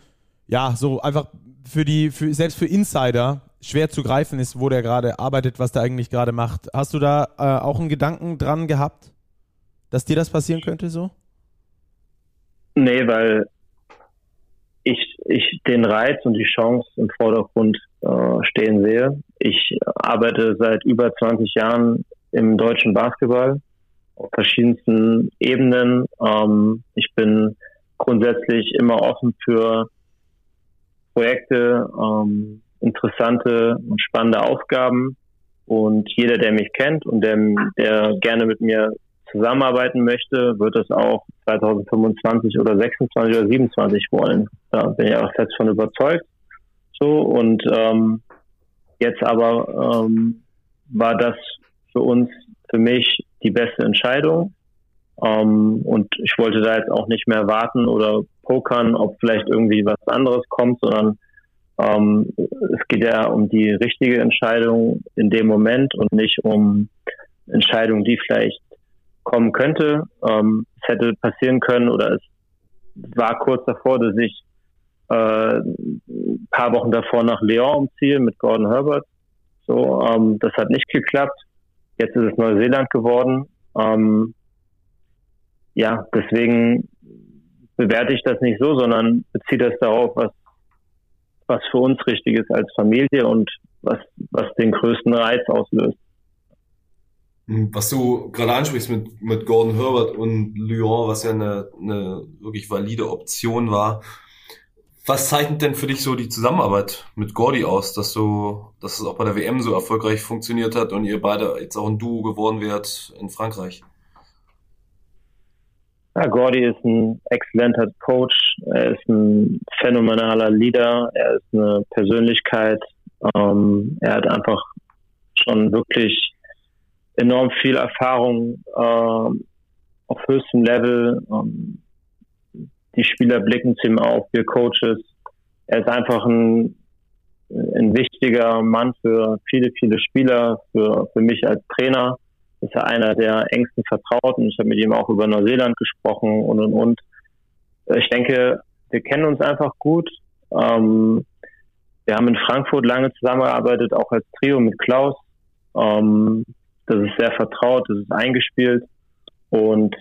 ja so einfach für die, für, selbst für Insider schwer zu greifen ist, wo der gerade arbeitet, was der eigentlich gerade macht. Hast du da äh, auch einen Gedanken dran gehabt, dass dir das passieren könnte so? Nee, weil ich, ich den Reiz und die Chance im Vordergrund äh, stehen sehe. Ich arbeite seit über 20 Jahren im deutschen Basketball auf verschiedensten Ebenen. Ähm, ich bin grundsätzlich immer offen für Projekte, ähm, interessante und spannende Aufgaben. Und jeder, der mich kennt und der, der gerne mit mir zusammenarbeiten möchte, wird es auch 2025 oder 26 oder 27 wollen. Da bin ich auch fest von überzeugt. So und ähm, jetzt aber ähm, war das für uns, für mich die beste Entscheidung. Ähm, und ich wollte da jetzt auch nicht mehr warten oder pokern, ob vielleicht irgendwie was anderes kommt, sondern ähm, es geht ja um die richtige Entscheidung in dem Moment und nicht um Entscheidungen, die vielleicht kommen könnte. Ähm, es hätte passieren können oder es war kurz davor, dass ich äh, ein paar Wochen davor nach Lyon umziehe mit Gordon Herbert. So, ähm, das hat nicht geklappt. Jetzt ist es Neuseeland geworden. Ähm, ja, deswegen bewerte ich das nicht so, sondern beziehe das darauf, was, was für uns richtig ist als Familie und was, was den größten Reiz auslöst. Hm, was du gerade ansprichst mit, mit Gordon Herbert und Lyon, was ja eine, eine wirklich valide Option war. Was zeichnet denn für dich so die Zusammenarbeit mit Gordy aus, dass so, dass es auch bei der WM so erfolgreich funktioniert hat und ihr beide jetzt auch ein Duo geworden wärt in Frankreich? Ja, Gordy ist ein exzellenter Coach, er ist ein phänomenaler Leader, er ist eine Persönlichkeit, ähm, er hat einfach schon wirklich enorm viel Erfahrung äh, auf höchstem Level. Ähm, die Spieler blicken zu ihm auf, wir Coaches. Er ist einfach ein, ein wichtiger Mann für viele, viele Spieler, für, für mich als Trainer. Ist er einer der engsten Vertrauten. Ich habe mit ihm auch über Neuseeland gesprochen und und und. Ich denke, wir kennen uns einfach gut. Ähm, wir haben in Frankfurt lange zusammengearbeitet, auch als Trio mit Klaus. Ähm, das ist sehr vertraut, das ist eingespielt und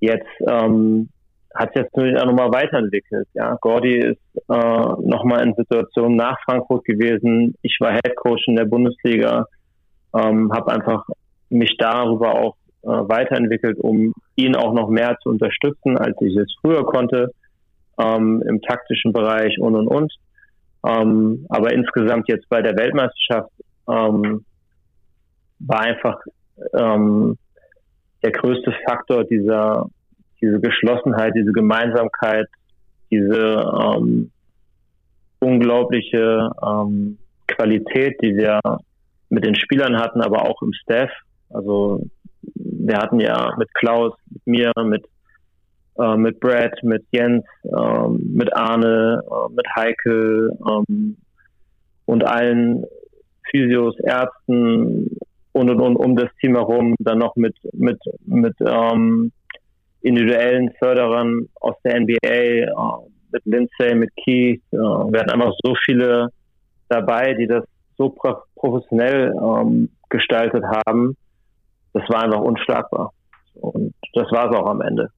jetzt ähm, hat sich jetzt natürlich auch nochmal weiterentwickelt. Ja, Gordy ist äh, nochmal in Situationen nach Frankfurt gewesen. Ich war Head Coach in der Bundesliga, ähm, habe einfach mich darüber auch äh, weiterentwickelt, um ihn auch noch mehr zu unterstützen, als ich es früher konnte, ähm, im taktischen Bereich und und und. Ähm, aber insgesamt jetzt bei der Weltmeisterschaft ähm, war einfach ähm, der größte Faktor dieser diese Geschlossenheit, diese Gemeinsamkeit, diese ähm, unglaubliche ähm, Qualität, die wir mit den Spielern hatten, aber auch im Staff. Also wir hatten ja mit Klaus, mit mir, mit äh, mit Brad, mit Jens, äh, mit Arne, äh, mit Heike ähm, und allen Physios, Ärzten und und und um das Team herum, dann noch mit mit mit ähm, individuellen Förderern aus der NBA, äh, mit Lindsay, mit Keith. Äh, wir hatten einfach so viele dabei, die das so professionell ähm, gestaltet haben. Das war einfach unschlagbar. Und das war es auch am Ende.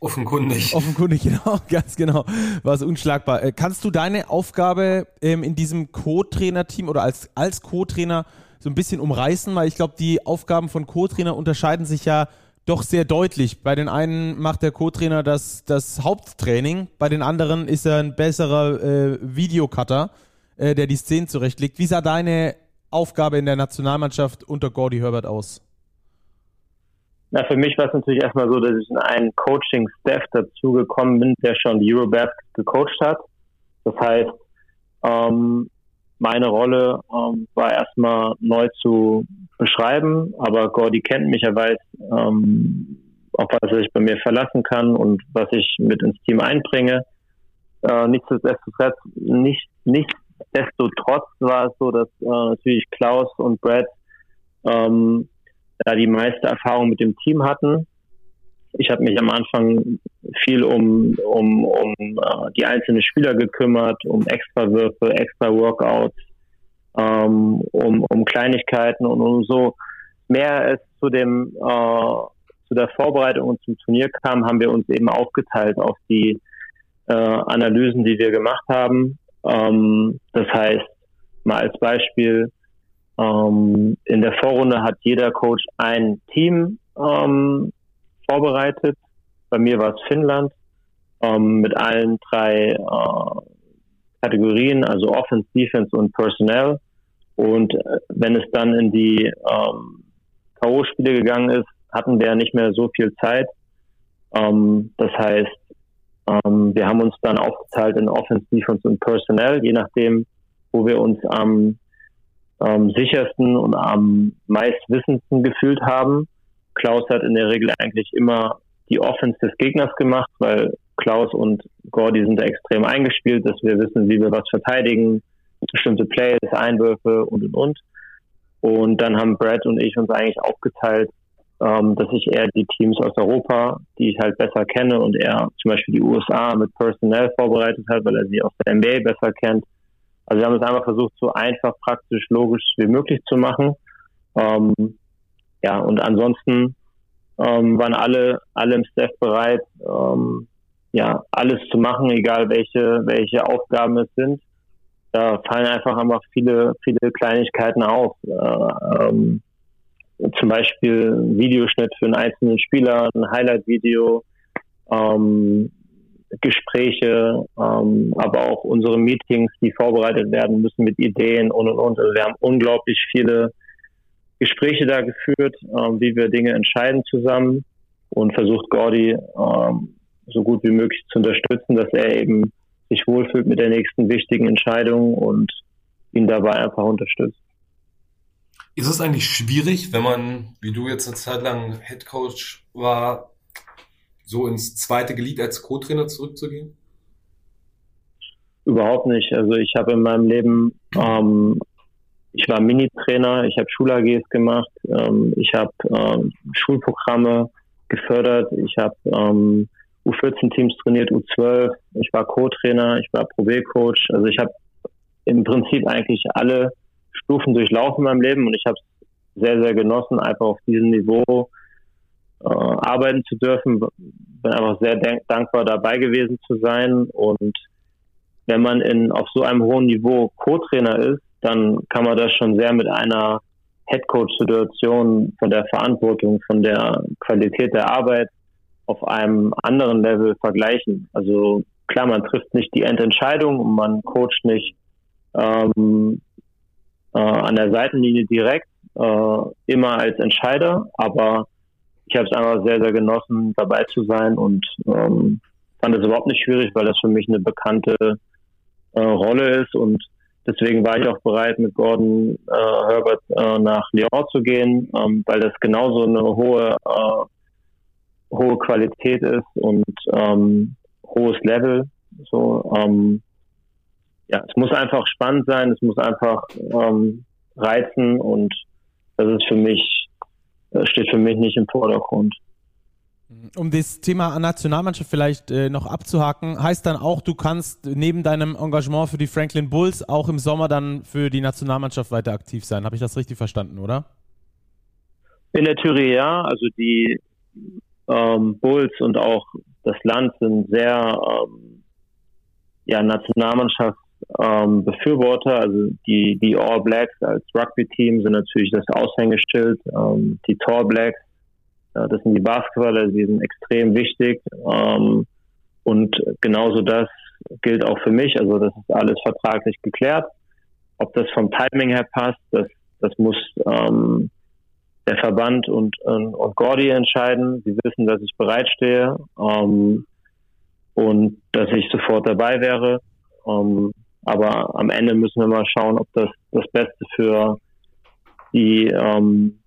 Offenkundig. Offenkundig, (laughs) genau, ganz genau. War es unschlagbar. Äh, kannst du deine Aufgabe ähm, in diesem Co-Trainer-Team oder als, als Co-Trainer so ein bisschen umreißen? Weil ich glaube, die Aufgaben von Co-Trainer unterscheiden sich ja doch sehr deutlich. Bei den einen macht der Co-Trainer das, das Haupttraining, bei den anderen ist er ein besserer äh, Videocutter, äh, der die Szenen zurechtlegt. Wie sah deine Aufgabe in der Nationalmannschaft unter Gordy Herbert aus? Na, für mich war es natürlich erstmal so, dass ich in einen Coaching-Staff dazugekommen bin, der schon die Eurobasket gecoacht hat. Das heißt, ähm, meine Rolle ähm, war erstmal neu zu beschreiben, aber Gordy kennt mich, er weiß, ähm, auf was er sich bei mir verlassen kann und was ich mit ins Team einbringe. Äh, nichtsdestotrotz, nicht, nichtsdestotrotz war es so, dass äh, natürlich Klaus und Brad ähm, da die meiste Erfahrung mit dem Team hatten. Ich habe mich am Anfang viel um, um, um äh, die einzelnen Spieler gekümmert, um Extrawürfe, extra Workouts, ähm, um, um Kleinigkeiten und umso mehr es zu dem äh, zu der Vorbereitung und zum Turnier kam, haben wir uns eben aufgeteilt auf die äh, Analysen, die wir gemacht haben. Ähm, das heißt, mal als Beispiel, ähm, in der Vorrunde hat jeder Coach ein Team ähm, vorbereitet. Bei mir war es Finnland ähm, mit allen drei äh, Kategorien, also Offense, Defense und Personnel. Und äh, wenn es dann in die ähm, K.O.-Spiele gegangen ist, hatten wir nicht mehr so viel Zeit. Ähm, das heißt, ähm, wir haben uns dann aufgeteilt in Offense, Defense und Personnel, je nachdem, wo wir uns am ähm, sichersten und am meistwissendsten gefühlt haben. Klaus hat in der Regel eigentlich immer die Offense des Gegners gemacht, weil Klaus und Gordy sind da extrem eingespielt, dass wir wissen, wie wir was verteidigen, bestimmte Plays, Einwürfe und und und. Und dann haben Brad und ich uns eigentlich aufgeteilt, ähm, dass ich eher die Teams aus Europa, die ich halt besser kenne und er zum Beispiel die USA mit Personnel vorbereitet hat, weil er sie aus der NBA besser kennt. Also wir haben es einfach versucht, so einfach, praktisch, logisch wie möglich zu machen. Ähm, ja, und ansonsten ähm, waren alle, alle im Staff bereit, ähm, ja, alles zu machen, egal welche, welche Aufgaben es sind. Da fallen einfach immer viele, viele Kleinigkeiten auf. Äh, ähm, zum Beispiel Videoschnitt für einen einzelnen Spieler, ein Highlight-Video, ähm, Gespräche, ähm, aber auch unsere Meetings, die vorbereitet werden müssen mit Ideen und und und. Also wir haben unglaublich viele Gespräche da geführt, ähm, wie wir Dinge entscheiden zusammen und versucht Gordy ähm, so gut wie möglich zu unterstützen, dass er eben sich wohlfühlt mit der nächsten wichtigen Entscheidung und ihn dabei einfach unterstützt. Ist es eigentlich schwierig, wenn man, wie du jetzt eine Zeit lang Head Coach war, so ins zweite Glied als Co-Trainer zurückzugehen? Überhaupt nicht. Also ich habe in meinem Leben, ähm, ich war Mini-Trainer, ich habe Schul-AGs gemacht, ähm, ich habe ähm, Schulprogramme gefördert, ich habe ähm, U14-Teams trainiert, U12, ich war Co-Trainer, ich war Pro B-Coach. Also ich habe im Prinzip eigentlich alle Stufen durchlaufen in meinem Leben und ich habe es sehr, sehr genossen, einfach auf diesem Niveau äh, arbeiten zu dürfen. Bin einfach sehr dankbar dabei gewesen zu sein. Und wenn man in, auf so einem hohen Niveau Co-Trainer ist, dann kann man das schon sehr mit einer Headcoach-Situation von der Verantwortung, von der Qualität der Arbeit auf einem anderen Level vergleichen. Also klar, man trifft nicht die Endentscheidung und man coacht nicht ähm, äh, an der Seitenlinie direkt, äh, immer als Entscheider, aber ich habe es einfach sehr, sehr genossen, dabei zu sein und ähm, fand es überhaupt nicht schwierig, weil das für mich eine bekannte äh, Rolle ist und deswegen war ich auch bereit, mit Gordon äh, Herbert äh, nach Lyon zu gehen, ähm, weil das genauso eine hohe äh, hohe Qualität ist und ähm, hohes Level. So, ähm, ja, es muss einfach spannend sein, es muss einfach ähm, reizen und das ist für mich, das steht für mich nicht im Vordergrund. Um das Thema Nationalmannschaft vielleicht äh, noch abzuhaken, heißt dann auch, du kannst neben deinem Engagement für die Franklin Bulls auch im Sommer dann für die Nationalmannschaft weiter aktiv sein. Habe ich das richtig verstanden, oder? In der Theorie ja. Also die ähm, Bulls und auch das Land sind sehr ähm, ja, Nationalmannschaft ähm, also die, die All Blacks als Rugby-Team sind natürlich das Aushängeschild. Ähm, die Tor Blacks, das sind die Basketballer, die sind extrem wichtig. Ähm, und genauso das gilt auch für mich. Also das ist alles vertraglich geklärt. Ob das vom Timing her passt, das, das muss ähm, der Verband und, und, Gordy entscheiden. Sie wissen, dass ich bereitstehe ähm, und dass ich sofort dabei wäre. Ähm, aber am Ende müssen wir mal schauen, ob das das Beste für die, ähm,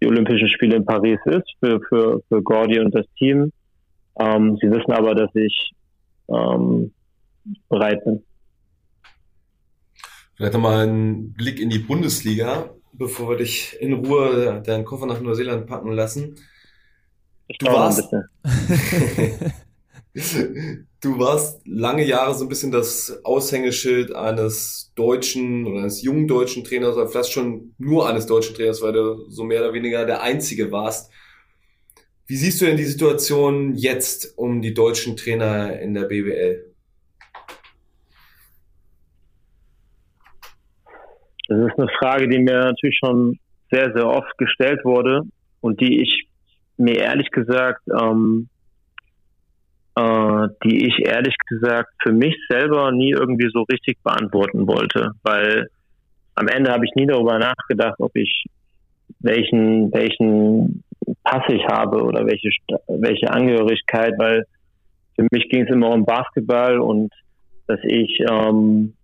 die Olympischen Spiele in Paris ist, für, für, für Gordy und das Team. Ähm, sie wissen aber, dass ich ähm, bereit bin. Vielleicht nochmal ein Blick in die Bundesliga, bevor wir dich in Ruhe deinen Koffer nach Neuseeland packen lassen. Du warst, (laughs) (laughs) (laughs) Du warst lange Jahre so ein bisschen das Aushängeschild eines deutschen oder eines jungen deutschen Trainers oder vielleicht schon nur eines deutschen Trainers, weil du so mehr oder weniger der Einzige warst. Wie siehst du denn die Situation jetzt um die deutschen Trainer in der BWL? Das ist eine Frage, die mir natürlich schon sehr, sehr oft gestellt wurde und die ich mir ehrlich gesagt ähm, äh, die ich ehrlich gesagt für mich selber nie irgendwie so richtig beantworten wollte, weil am Ende habe ich nie darüber nachgedacht, ob ich welchen welchen Pass ich habe oder welche welche Angehörigkeit, weil für mich ging es immer um Basketball und dass ich ähm,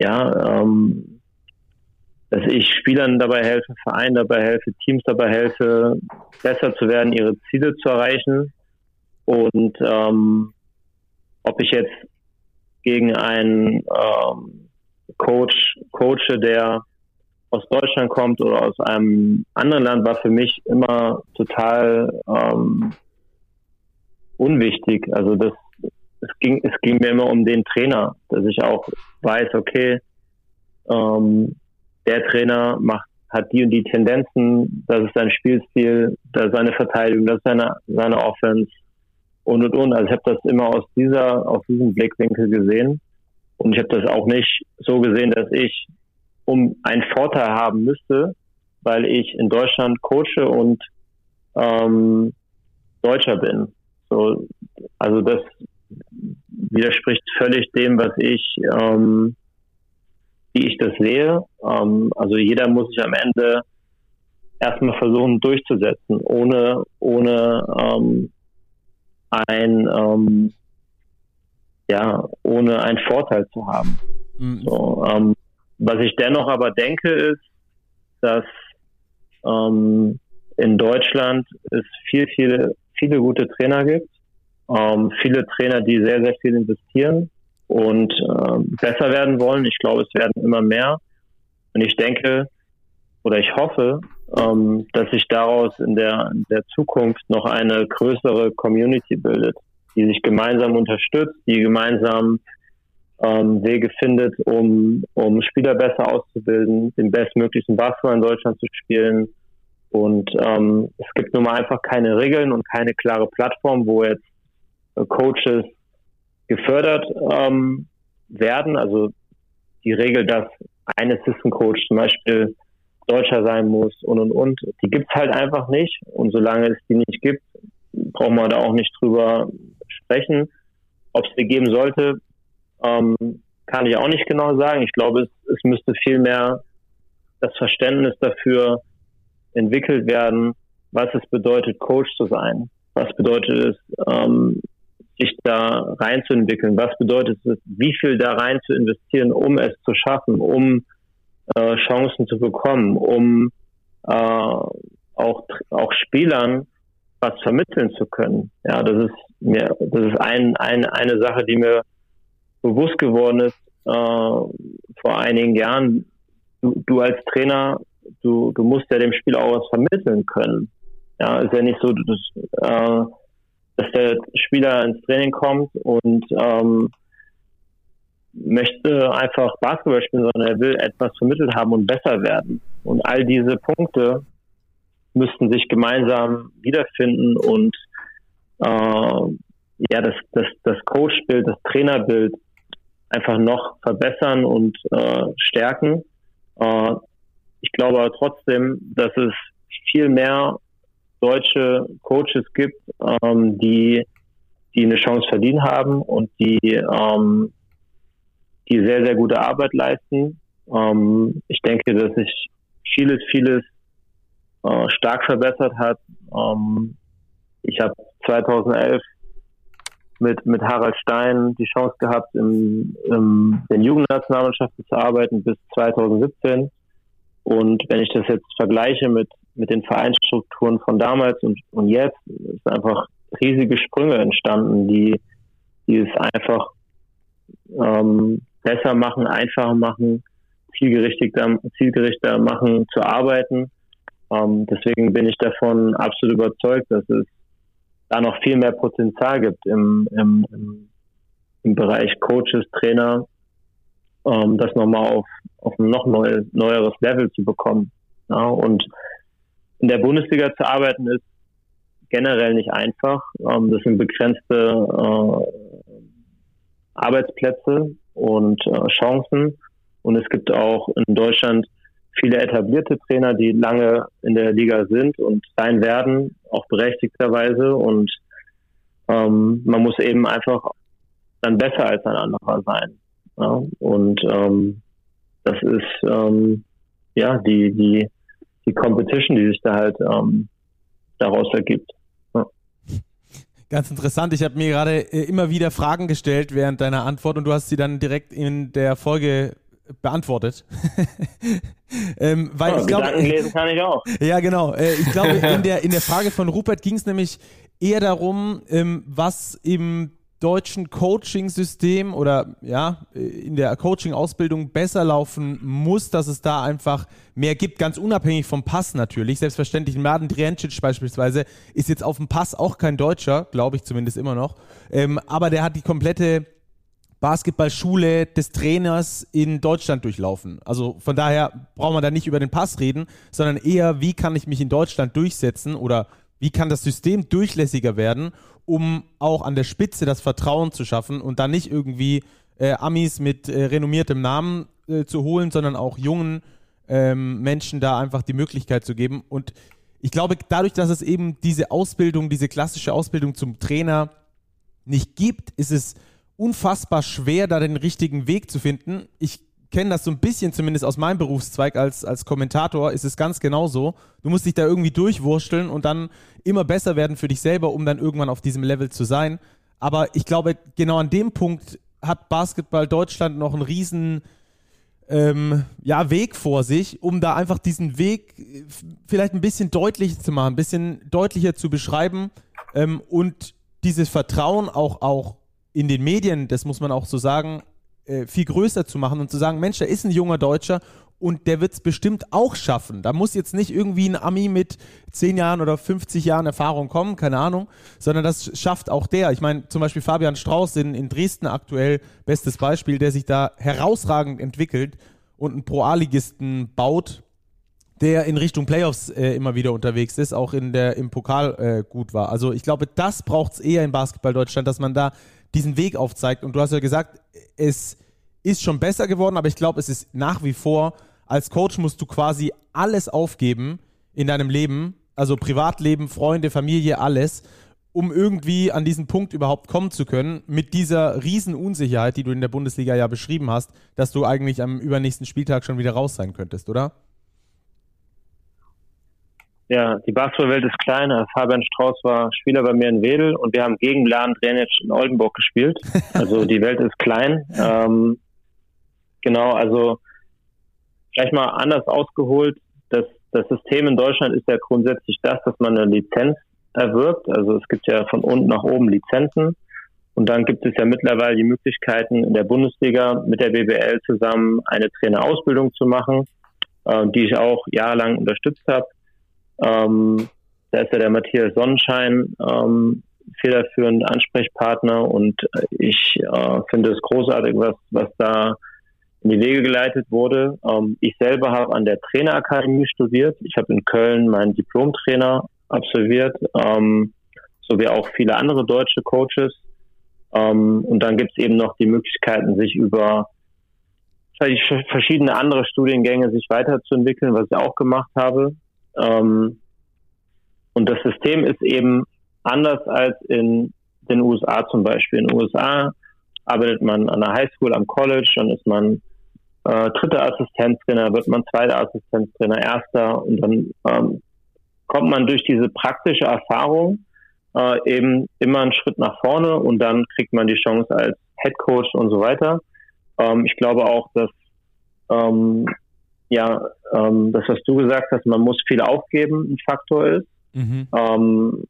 ja ähm, dass ich Spielern dabei helfe, Vereinen dabei helfe, Teams dabei helfe, besser zu werden, ihre Ziele zu erreichen und ähm, ob ich jetzt gegen einen ähm, Coach coache, der aus Deutschland kommt oder aus einem anderen Land, war für mich immer total ähm, unwichtig. Also das es ging, es ging mir immer um den Trainer, dass ich auch weiß, okay, ähm, der Trainer macht, hat die und die Tendenzen, das ist sein Spielstil, das ist seine Verteidigung, das ist seine, seine Offense, und und und. Also ich habe das immer aus dieser, aus diesem Blickwinkel gesehen. Und ich habe das auch nicht so gesehen, dass ich um einen Vorteil haben müsste, weil ich in Deutschland coache und ähm, Deutscher bin. So, also das widerspricht völlig dem, was ich, ähm, wie ich das sehe. Ähm, also jeder muss sich am Ende erstmal versuchen durchzusetzen, ohne, ohne ähm, ein, ähm, ja, ohne einen Vorteil zu haben. Mhm. So, ähm, was ich dennoch aber denke, ist, dass ähm, in Deutschland es viel, viele, viele gute Trainer gibt, ähm, viele Trainer, die sehr, sehr viel investieren und äh, besser werden wollen. Ich glaube, es werden immer mehr. Und ich denke oder ich hoffe, ähm, dass sich daraus in der, in der Zukunft noch eine größere Community bildet, die sich gemeinsam unterstützt, die gemeinsam ähm, Wege findet, um, um Spieler besser auszubilden, den bestmöglichen Basketball in Deutschland zu spielen. Und ähm, es gibt nun mal einfach keine Regeln und keine klare Plattform, wo jetzt äh, Coaches gefördert ähm, werden. Also die Regel, dass ein Assistant Coach zum Beispiel Deutscher sein muss und und und, die gibt's halt einfach nicht. Und solange es die nicht gibt, brauchen wir da auch nicht drüber sprechen. Ob es die geben sollte, ähm, kann ich auch nicht genau sagen. Ich glaube, es, es müsste viel mehr das Verständnis dafür entwickelt werden, was es bedeutet, Coach zu sein. Was bedeutet es, ähm, sich da reinzuentwickeln? Was bedeutet es, wie viel da rein zu investieren, um es zu schaffen, um äh, Chancen zu bekommen, um äh, auch, auch Spielern was vermitteln zu können? Ja, das ist mir, das ist ein, ein, eine Sache, die mir bewusst geworden ist äh, vor einigen Jahren. Du, du als Trainer, du, du musst ja dem Spiel auch was vermitteln können. Ja, ist ja nicht so, dass, äh, dass der Spieler ins Training kommt und ähm, möchte einfach Basketball spielen, sondern er will etwas vermittelt haben und besser werden. Und all diese Punkte müssten sich gemeinsam wiederfinden und äh, ja, das, das, das Coachbild, das Trainerbild einfach noch verbessern und äh, stärken. Äh, ich glaube aber trotzdem, dass es viel mehr deutsche Coaches gibt, ähm, die, die eine Chance verdient haben und die, ähm, die sehr, sehr gute Arbeit leisten. Ähm, ich denke, dass sich vieles, vieles äh, stark verbessert hat. Ähm, ich habe 2011 mit, mit Harald Stein die Chance gehabt, in, in den Jugendnationalmannschaften zu arbeiten bis 2017. Und wenn ich das jetzt vergleiche mit, mit den Vereinsstrukturen von damals und, und jetzt, ist einfach riesige Sprünge entstanden, die, die es einfach ähm, besser machen, einfacher machen, zielgerichter, zielgerichter machen zu arbeiten. Ähm, deswegen bin ich davon absolut überzeugt, dass es da noch viel mehr Potenzial gibt im, im, im, Bereich Coaches, Trainer, ähm, das nochmal auf, auf ein noch neues, neueres Level zu bekommen. Ja, und in der Bundesliga zu arbeiten ist generell nicht einfach. Ähm, das sind begrenzte äh, Arbeitsplätze und äh, Chancen. Und es gibt auch in Deutschland viele etablierte Trainer, die lange in der Liga sind und sein werden, auch berechtigterweise. Und ähm, man muss eben einfach dann besser als ein anderer sein. Ja? Und ähm, das ist ähm, ja die, die, die Competition, die sich da halt ähm, daraus ergibt. Ganz interessant. Ich habe mir gerade äh, immer wieder Fragen gestellt während deiner Antwort und du hast sie dann direkt in der Folge beantwortet. (laughs) ähm, weil oh, ich glaube, lesen (laughs) kann ich auch. Ja, genau. Äh, ich glaube, in der, in der (laughs) Frage von Rupert ging es nämlich eher darum, ähm, was im deutschen Coaching-System oder ja, in der Coaching-Ausbildung besser laufen muss, dass es da einfach mehr gibt, ganz unabhängig vom Pass natürlich. Selbstverständlich, Mladen Driancic beispielsweise ist jetzt auf dem Pass auch kein Deutscher, glaube ich zumindest immer noch. Ähm, aber der hat die komplette Basketballschule des Trainers in Deutschland durchlaufen. Also von daher braucht man da nicht über den Pass reden, sondern eher, wie kann ich mich in Deutschland durchsetzen oder wie kann das System durchlässiger werden, um auch an der Spitze das Vertrauen zu schaffen und da nicht irgendwie äh, Amis mit äh, renommiertem Namen äh, zu holen, sondern auch jungen ähm, Menschen da einfach die Möglichkeit zu geben. Und ich glaube, dadurch, dass es eben diese Ausbildung, diese klassische Ausbildung zum Trainer nicht gibt, ist es unfassbar schwer, da den richtigen Weg zu finden. Ich kenne das so ein bisschen zumindest aus meinem Berufszweig als, als Kommentator, ist es ganz genauso. Du musst dich da irgendwie durchwursteln und dann immer besser werden für dich selber, um dann irgendwann auf diesem Level zu sein. Aber ich glaube, genau an dem Punkt hat Basketball Deutschland noch einen riesen ähm, ja, Weg vor sich, um da einfach diesen Weg vielleicht ein bisschen deutlicher zu machen, ein bisschen deutlicher zu beschreiben ähm, und dieses Vertrauen auch, auch in den Medien, das muss man auch so sagen, äh, viel größer zu machen und zu sagen, Mensch, da ist ein junger Deutscher und der wird es bestimmt auch schaffen. Da muss jetzt nicht irgendwie ein Ami mit 10 Jahren oder 50 Jahren Erfahrung kommen, keine Ahnung, sondern das schafft auch der. Ich meine, zum Beispiel Fabian Strauß in, in Dresden aktuell, bestes Beispiel, der sich da herausragend entwickelt und einen Pro-A-Ligisten baut, der in Richtung Playoffs äh, immer wieder unterwegs ist, auch in der, im Pokal äh, gut war. Also ich glaube, das braucht es eher in Basketball Deutschland, dass man da diesen Weg aufzeigt. Und du hast ja gesagt, es ist schon besser geworden, aber ich glaube, es ist nach wie vor, als Coach musst du quasi alles aufgeben in deinem Leben, also Privatleben, Freunde, Familie, alles, um irgendwie an diesen Punkt überhaupt kommen zu können, mit dieser riesen Unsicherheit, die du in der Bundesliga ja beschrieben hast, dass du eigentlich am übernächsten Spieltag schon wieder raus sein könntest, oder? Ja, die Basketballwelt ist kleiner. Fabian Strauß war Spieler bei mir in Wedel und wir haben gegen Lahn Drenic in Oldenburg gespielt. (laughs) Also die Welt ist klein. Ähm, genau, also vielleicht mal anders ausgeholt. Das, das System in Deutschland ist ja grundsätzlich das, dass man eine Lizenz erwirbt. Also es gibt ja von unten nach oben Lizenzen. Und dann gibt es ja mittlerweile die Möglichkeiten in der Bundesliga mit der BBL zusammen eine Trainerausbildung zu machen, äh, die ich auch jahrelang unterstützt habe. Ähm, da ist ja der Matthias Sonnenschein ähm, federführend Ansprechpartner und ich äh, finde es großartig, was, was da in die Wege geleitet wurde. Ähm, ich selber habe an der Trainerakademie studiert. Ich habe in Köln meinen Diplomtrainer absolviert, ähm, so wie auch viele andere deutsche Coaches. Ähm, und dann gibt es eben noch die Möglichkeiten, sich über verschiedene andere Studiengänge sich weiterzuentwickeln, was ich auch gemacht habe. Ähm, und das System ist eben anders als in den USA zum Beispiel. In den USA arbeitet man an der Highschool, am College, dann ist man äh, dritter Assistenztrainer, wird man zweiter Assistenztrainer, erster und dann ähm, kommt man durch diese praktische Erfahrung äh, eben immer einen Schritt nach vorne und dann kriegt man die Chance als Head Coach und so weiter. Ähm, ich glaube auch, dass ähm, ja, ähm, das, was du gesagt hast, man muss viel aufgeben, ein Faktor ist. Mhm. Ähm,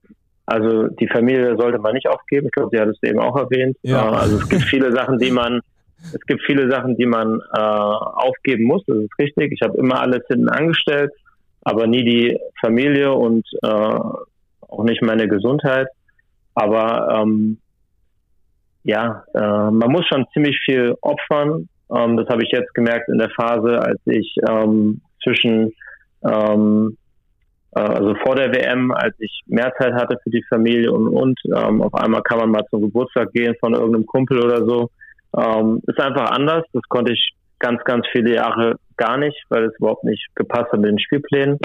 also die Familie sollte man nicht aufgeben. Ich glaube, sie hat es eben auch erwähnt. Ja. Äh, also es gibt viele Sachen, die man, es gibt viele Sachen, die man äh, aufgeben muss. Das ist richtig. Ich habe immer alles hinten angestellt, aber nie die Familie und äh, auch nicht meine Gesundheit. Aber ähm, ja, äh, man muss schon ziemlich viel opfern ähm, das habe ich jetzt gemerkt in der Phase, als ich ähm, zwischen, ähm, äh, also vor der WM, als ich mehr Zeit hatte für die Familie und, und ähm, auf einmal kann man mal zum Geburtstag gehen von irgendeinem Kumpel oder so. Ähm, ist einfach anders. Das konnte ich ganz, ganz viele Jahre gar nicht, weil es überhaupt nicht gepasst hat mit den Spielplänen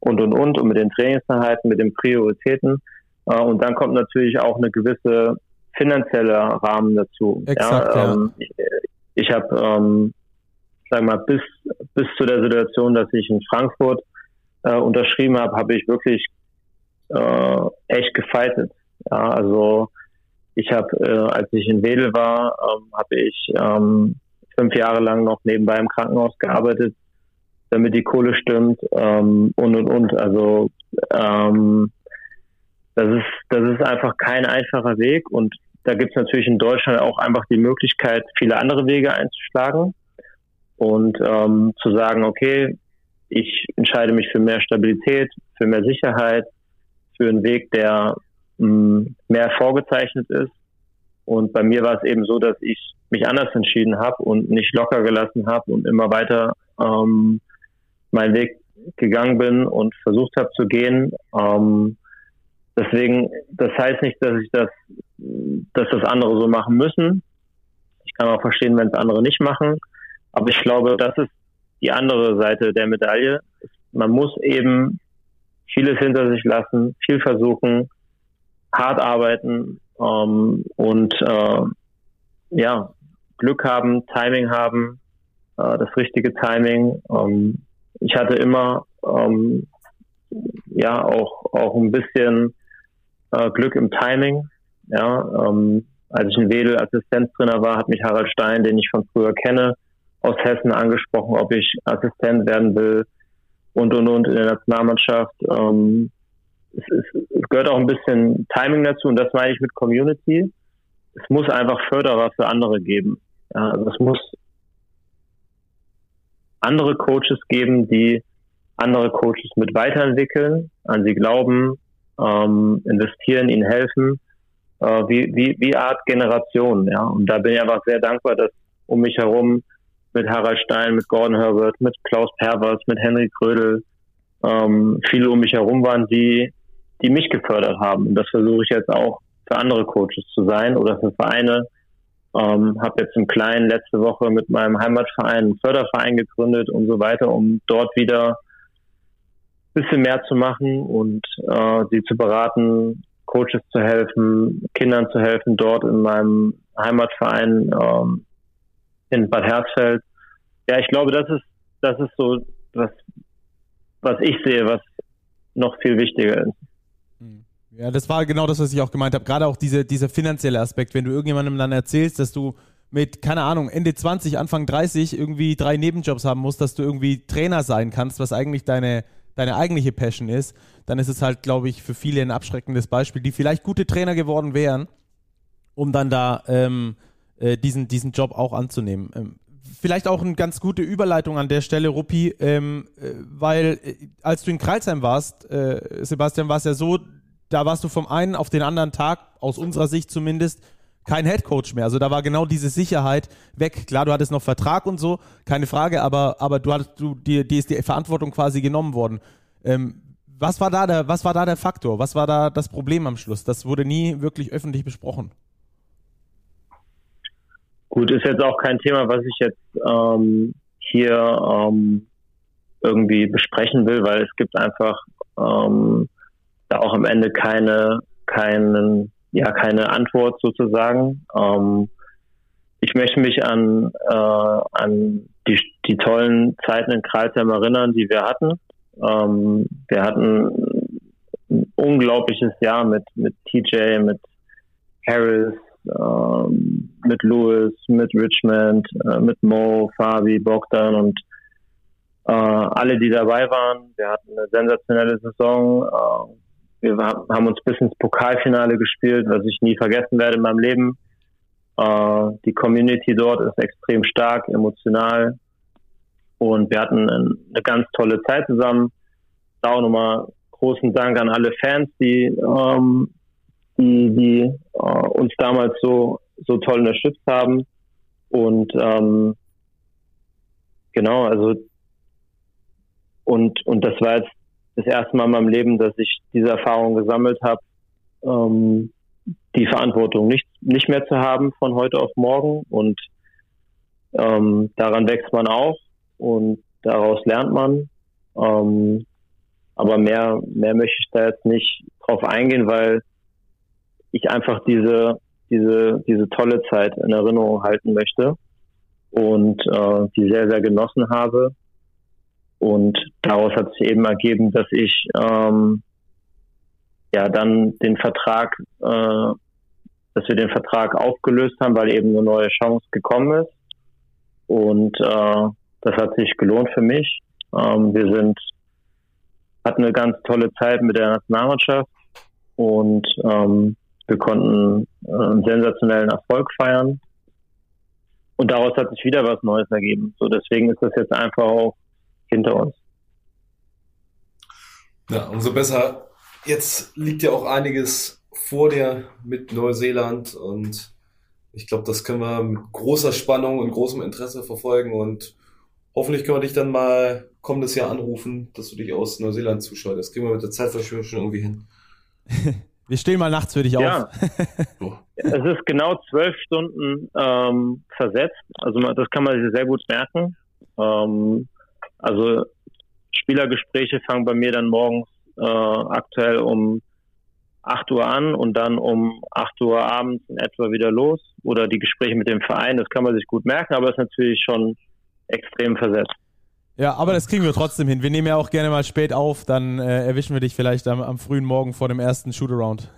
und, und, und, und mit den Trainingseinheiten, mit den Prioritäten. Äh, und dann kommt natürlich auch eine gewisse finanzielle Rahmen dazu. Exakt, ja, ähm, ja ich habe, ähm, sag mal, bis, bis zu der Situation, dass ich in Frankfurt äh, unterschrieben habe, habe ich wirklich äh, echt gefeitet. Ja, also ich habe, äh, als ich in Wedel war, ähm, habe ich ähm, fünf Jahre lang noch nebenbei im Krankenhaus gearbeitet, damit die Kohle stimmt ähm, und und und. Also ähm, das ist das ist einfach kein einfacher Weg und da gibt es natürlich in Deutschland auch einfach die Möglichkeit, viele andere Wege einzuschlagen und ähm, zu sagen, okay, ich entscheide mich für mehr Stabilität, für mehr Sicherheit, für einen Weg, der mh, mm, mehr vorgezeichnet ist. Und bei mir war es eben so, dass ich mich anders entschieden habe und nicht locker gelassen habe und immer weiter ähm, meinen Weg gegangen bin und versucht habe zu gehen. Ähm, deswegen, das heißt nicht, dass ich das dass das andere so machen müssen. Ich kann auch verstehen, wenn es andere nicht machen. Aber ich glaube, das ist die andere Seite der Medaille. Man muss eben vieles hinter sich lassen, viel versuchen, hart arbeiten ähm, und äh, ja, Glück haben, Timing haben, äh, das richtige Timing. Ähm, ich hatte immer ähm, ja auch auch ein bisschen äh, Glück im Timing. Ja, ähm, als ich in Wedel Assistenztrainer war, hat mich Harald Stein, den ich von früher kenne, aus Hessen angesprochen, ob ich Assistent werden will und und und in der Nationalmannschaft. Ähm, es, es, es gehört auch ein bisschen Timing dazu und das meine ich mit Community. Es muss einfach Förderer für andere geben. Ja, also es muss andere Coaches geben, die andere Coaches mit weiterentwickeln, an sie glauben, ähm, investieren, ihnen helfen, äh, wie, wie, wie Art Generation, ja. Und da bin ich einfach sehr dankbar, dass um mich herum mit Harald Stein, mit Gordon Herbert, mit Klaus Pervers, mit Henry Krödel, ähm, viele um mich herum waren, die, die mich gefördert haben. Und das versuche ich jetzt auch für andere Coaches zu sein oder für Vereine. Ähm, habe jetzt im Kleinen letzte Woche mit meinem Heimatverein einen Förderverein gegründet und so weiter, um dort wieder ein bisschen mehr zu machen und äh, sie zu beraten, Coaches zu helfen, Kindern zu helfen, dort in meinem Heimatverein ähm, in Bad Herzfeld. Ja, ich glaube, das ist, das ist so was, was ich sehe, was noch viel wichtiger ist. Hm. Ja, das war genau das, was ich auch gemeint habe. Gerade auch diese, dieser finanzielle Aspekt, wenn du irgendjemandem dann erzählst, dass du mit, keine Ahnung, Ende 20, Anfang 30 irgendwie drei Nebenjobs haben musst, dass du irgendwie Trainer sein kannst, was eigentlich deine, deine eigentliche Passion ist, dann ist es halt, glaube ich, für viele ein abschreckendes Beispiel, die vielleicht gute Trainer geworden wären, um dann da ähm, äh, diesen, diesen Job auch anzunehmen. Ähm, vielleicht auch eine ganz gute Überleitung an der Stelle, Ruppi, ähm, äh, weil äh, als du in Kreilsheim warst, äh, Sebastian, war es ja so, da warst du vom einen auf den anderen Tag, aus unserer Sicht zumindest, kein Headcoach mehr. Also da war genau diese Sicherheit weg. Klar, du hattest noch Vertrag und so, keine Frage, aber, aber du hattest, du, dir, dir ist die Verantwortung quasi genommen worden. Ähm, was war da der, was war da der Faktor? Was war da das Problem am Schluss? Das wurde nie wirklich öffentlich besprochen. Gut, ist jetzt auch kein Thema, was ich jetzt ähm, hier ähm, irgendwie besprechen will, weil es gibt einfach ähm, da auch am Ende keine, keinen, ja, keine Antwort sozusagen. Ähm, ich möchte mich an, äh, an die, die tollen Zeiten in Kreisheim erinnern, die wir hatten. Ähm, wir hatten ein unglaubliches Jahr mit, mit TJ, mit Harris, ähm, mit Lewis, mit Richmond, äh, mit Mo, Fabi, Bogdan und äh, alle, die dabei waren. Wir hatten eine sensationelle Saison. Äh, wir haben uns bis ins Pokalfinale gespielt, was ich nie vergessen werde in meinem Leben. Äh, die Community dort ist extrem stark, emotional. Und wir hatten eine ganz tolle Zeit zusammen. Da auch nochmal großen Dank an alle Fans, die ähm, die, die äh, uns damals so, so toll unterstützt haben. Und ähm, genau, also und, und das war jetzt das erste Mal in meinem Leben, dass ich diese Erfahrung gesammelt habe, ähm, die Verantwortung nicht, nicht mehr zu haben von heute auf morgen. Und ähm, daran wächst man auch und daraus lernt man. Ähm, aber mehr, mehr möchte ich da jetzt nicht drauf eingehen, weil ich einfach diese, diese, diese tolle Zeit in Erinnerung halten möchte und äh, die sehr, sehr genossen habe. Und daraus hat sich eben ergeben, dass ich ähm, ja dann den Vertrag, äh, dass wir den Vertrag aufgelöst haben, weil eben eine neue Chance gekommen ist. Und äh, das hat sich gelohnt für mich. Ähm, wir sind hatten eine ganz tolle Zeit mit der Nationalmannschaft und ähm, wir konnten äh, einen sensationellen Erfolg feiern. Und daraus hat sich wieder was Neues ergeben. So deswegen ist das jetzt einfach auch hinter uns. Ja, umso besser. Jetzt liegt ja auch einiges vor dir mit Neuseeland und ich glaube, das können wir mit großer Spannung und großem Interesse verfolgen und hoffentlich können wir dich dann mal kommendes Jahr anrufen, dass du dich aus Neuseeland zuschaust. Das kriegen wir mit der Zeitverschiebung schon irgendwie hin. (laughs) Wir stehen mal nachts für dich ja. auf. (laughs) es ist genau zwölf Stunden ähm, versetzt. Also das kann man sich sehr gut merken. Ähm, also Spielergespräche fangen bei mir dann morgens äh, aktuell um 8 Uhr an und dann um 8 Uhr abends in etwa wieder los. Oder die Gespräche mit dem Verein, das kann man sich gut merken, aber es ist natürlich schon extrem versetzt. Ja, aber das kriegen wir trotzdem hin. Wir nehmen ja auch gerne mal spät auf, dann äh, erwischen wir dich vielleicht am, am, frühen Morgen vor dem ersten Shootaround.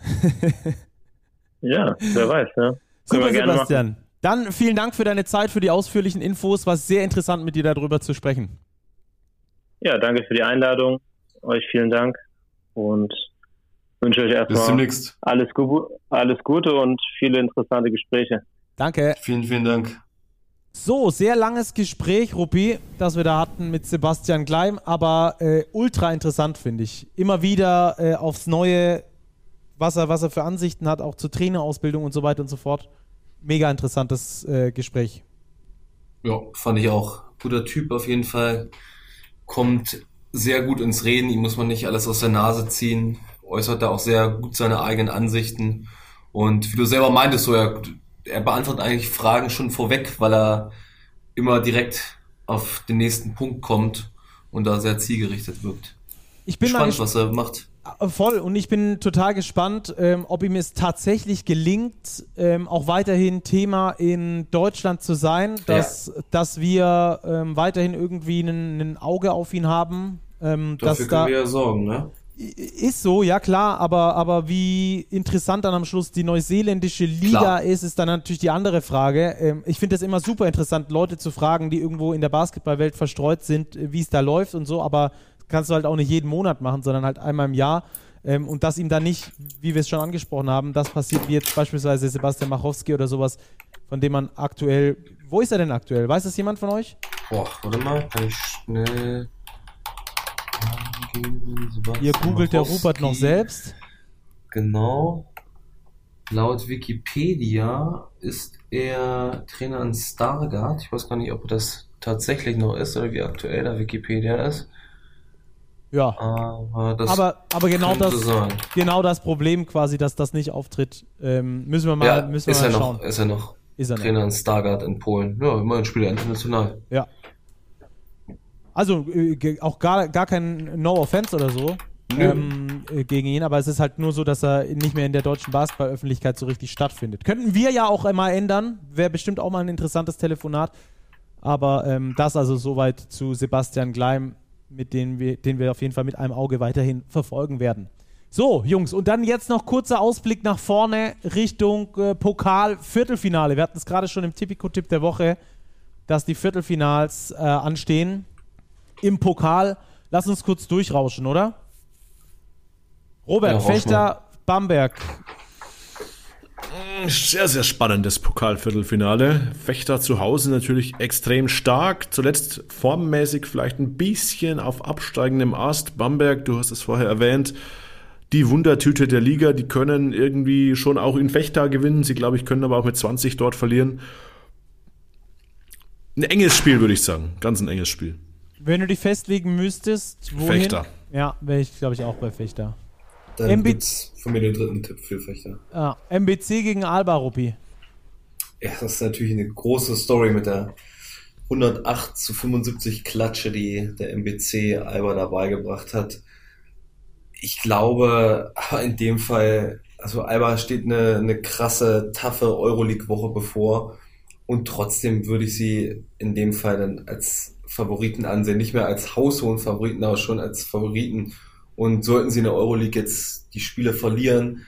(laughs) ja, wer weiß, ja. Super, Sebastian. Dann vielen Dank für deine Zeit, für die ausführlichen Infos. War sehr interessant, mit dir darüber zu sprechen. Ja, danke für die Einladung. Euch vielen Dank und wünsche euch erstmal alles, alles Gute und viele interessante Gespräche. Danke. Vielen, vielen Dank. So, sehr langes Gespräch, Ruppi, das wir da hatten mit Sebastian Gleim, aber äh, ultra interessant finde ich. Immer wieder äh, aufs Neue, was er, was er für Ansichten hat, auch zur Trainerausbildung und so weiter und so fort. Mega interessantes äh, Gespräch. Ja, fand ich auch. Guter Typ auf jeden Fall. Kommt sehr gut ins Reden, ihm muss man nicht alles aus der Nase ziehen, äußert da auch sehr gut seine eigenen Ansichten. Und wie du selber meintest, so er er beantwortet eigentlich Fragen schon vorweg, weil er immer direkt auf den nächsten Punkt kommt und da sehr zielgerichtet wirkt. Ich bin gespannt, was er macht. Voll und ich bin total gespannt, ähm, ob ihm es tatsächlich gelingt, ähm, auch weiterhin Thema in Deutschland zu sein, dass, ja. dass wir ähm, weiterhin irgendwie ein Auge auf ihn haben. Ähm, Dafür können da, wir ja sorgen, ne? Ist so, ja klar, aber, aber wie interessant dann am Schluss die neuseeländische Liga klar. ist, ist dann natürlich die andere Frage. Ähm, ich finde es immer super interessant, Leute zu fragen, die irgendwo in der Basketballwelt verstreut sind, äh, wie es da läuft und so, aber kannst du halt auch nicht jeden Monat machen, sondern halt einmal im Jahr. Ähm, und dass ihm dann nicht, wie wir es schon angesprochen haben, das passiert wie jetzt beispielsweise Sebastian Machowski oder sowas, von dem man aktuell. Wo ist er denn aktuell? Weiß das jemand von euch? Boah, warte mal, kann ich schnell Ihr googelt der Rupert noch selbst. Genau. Laut Wikipedia ist er Trainer in Stargard. Ich weiß gar nicht, ob das tatsächlich noch ist oder wie aktuell der Wikipedia ist. Ja. Aber, das aber, aber genau, das, genau das Problem quasi, dass das nicht auftritt, ähm, müssen wir mal, ja, müssen wir ist mal er schauen. Noch, ist er noch ist er Trainer noch. in Stargard in Polen. Ja, immer ein Spieler international. Ja. Also äh, auch gar, gar kein No Offense oder so ähm, äh, gegen ihn, aber es ist halt nur so, dass er nicht mehr in der deutschen Basketballöffentlichkeit so richtig stattfindet. Könnten wir ja auch einmal ändern, wäre bestimmt auch mal ein interessantes Telefonat. Aber ähm, das also soweit zu Sebastian Gleim, mit dem wir, den wir auf jeden Fall mit einem Auge weiterhin verfolgen werden. So, Jungs, und dann jetzt noch kurzer Ausblick nach vorne Richtung äh, Pokal-Viertelfinale. Wir hatten es gerade schon im Tipico-Tipp der Woche, dass die Viertelfinals äh, anstehen im Pokal. Lass uns kurz durchrauschen, oder? Robert, ja, Fechter, Bamberg. Sehr, sehr spannendes Pokalviertelfinale. Fechter zu Hause natürlich extrem stark. Zuletzt formmäßig vielleicht ein bisschen auf absteigendem Ast. Bamberg, du hast es vorher erwähnt, die Wundertüte der Liga. Die können irgendwie schon auch in Fechter gewinnen. Sie, glaube ich, können aber auch mit 20 dort verlieren. Ein enges Spiel, würde ich sagen. Ganz ein enges Spiel. Wenn du dich festlegen müsstest, wohin? Fechter. Ja, wäre ich, glaube ich, auch bei Fechter. Dann MB gibt's von mir den dritten Tipp für Fechter. Ah, MBC gegen Alba, Ruppi. Ja, das ist natürlich eine große Story mit der 108 zu 75 Klatsche, die der MBC Alba dabei gebracht hat. Ich glaube, in dem Fall, also Alba steht eine, eine krasse, taffe Euroleague-Woche bevor und trotzdem würde ich sie in dem Fall dann als Favoriten ansehen. Nicht mehr als haushohen Favoriten, aber schon als Favoriten. Und sollten sie in der Euroleague jetzt die Spiele verlieren,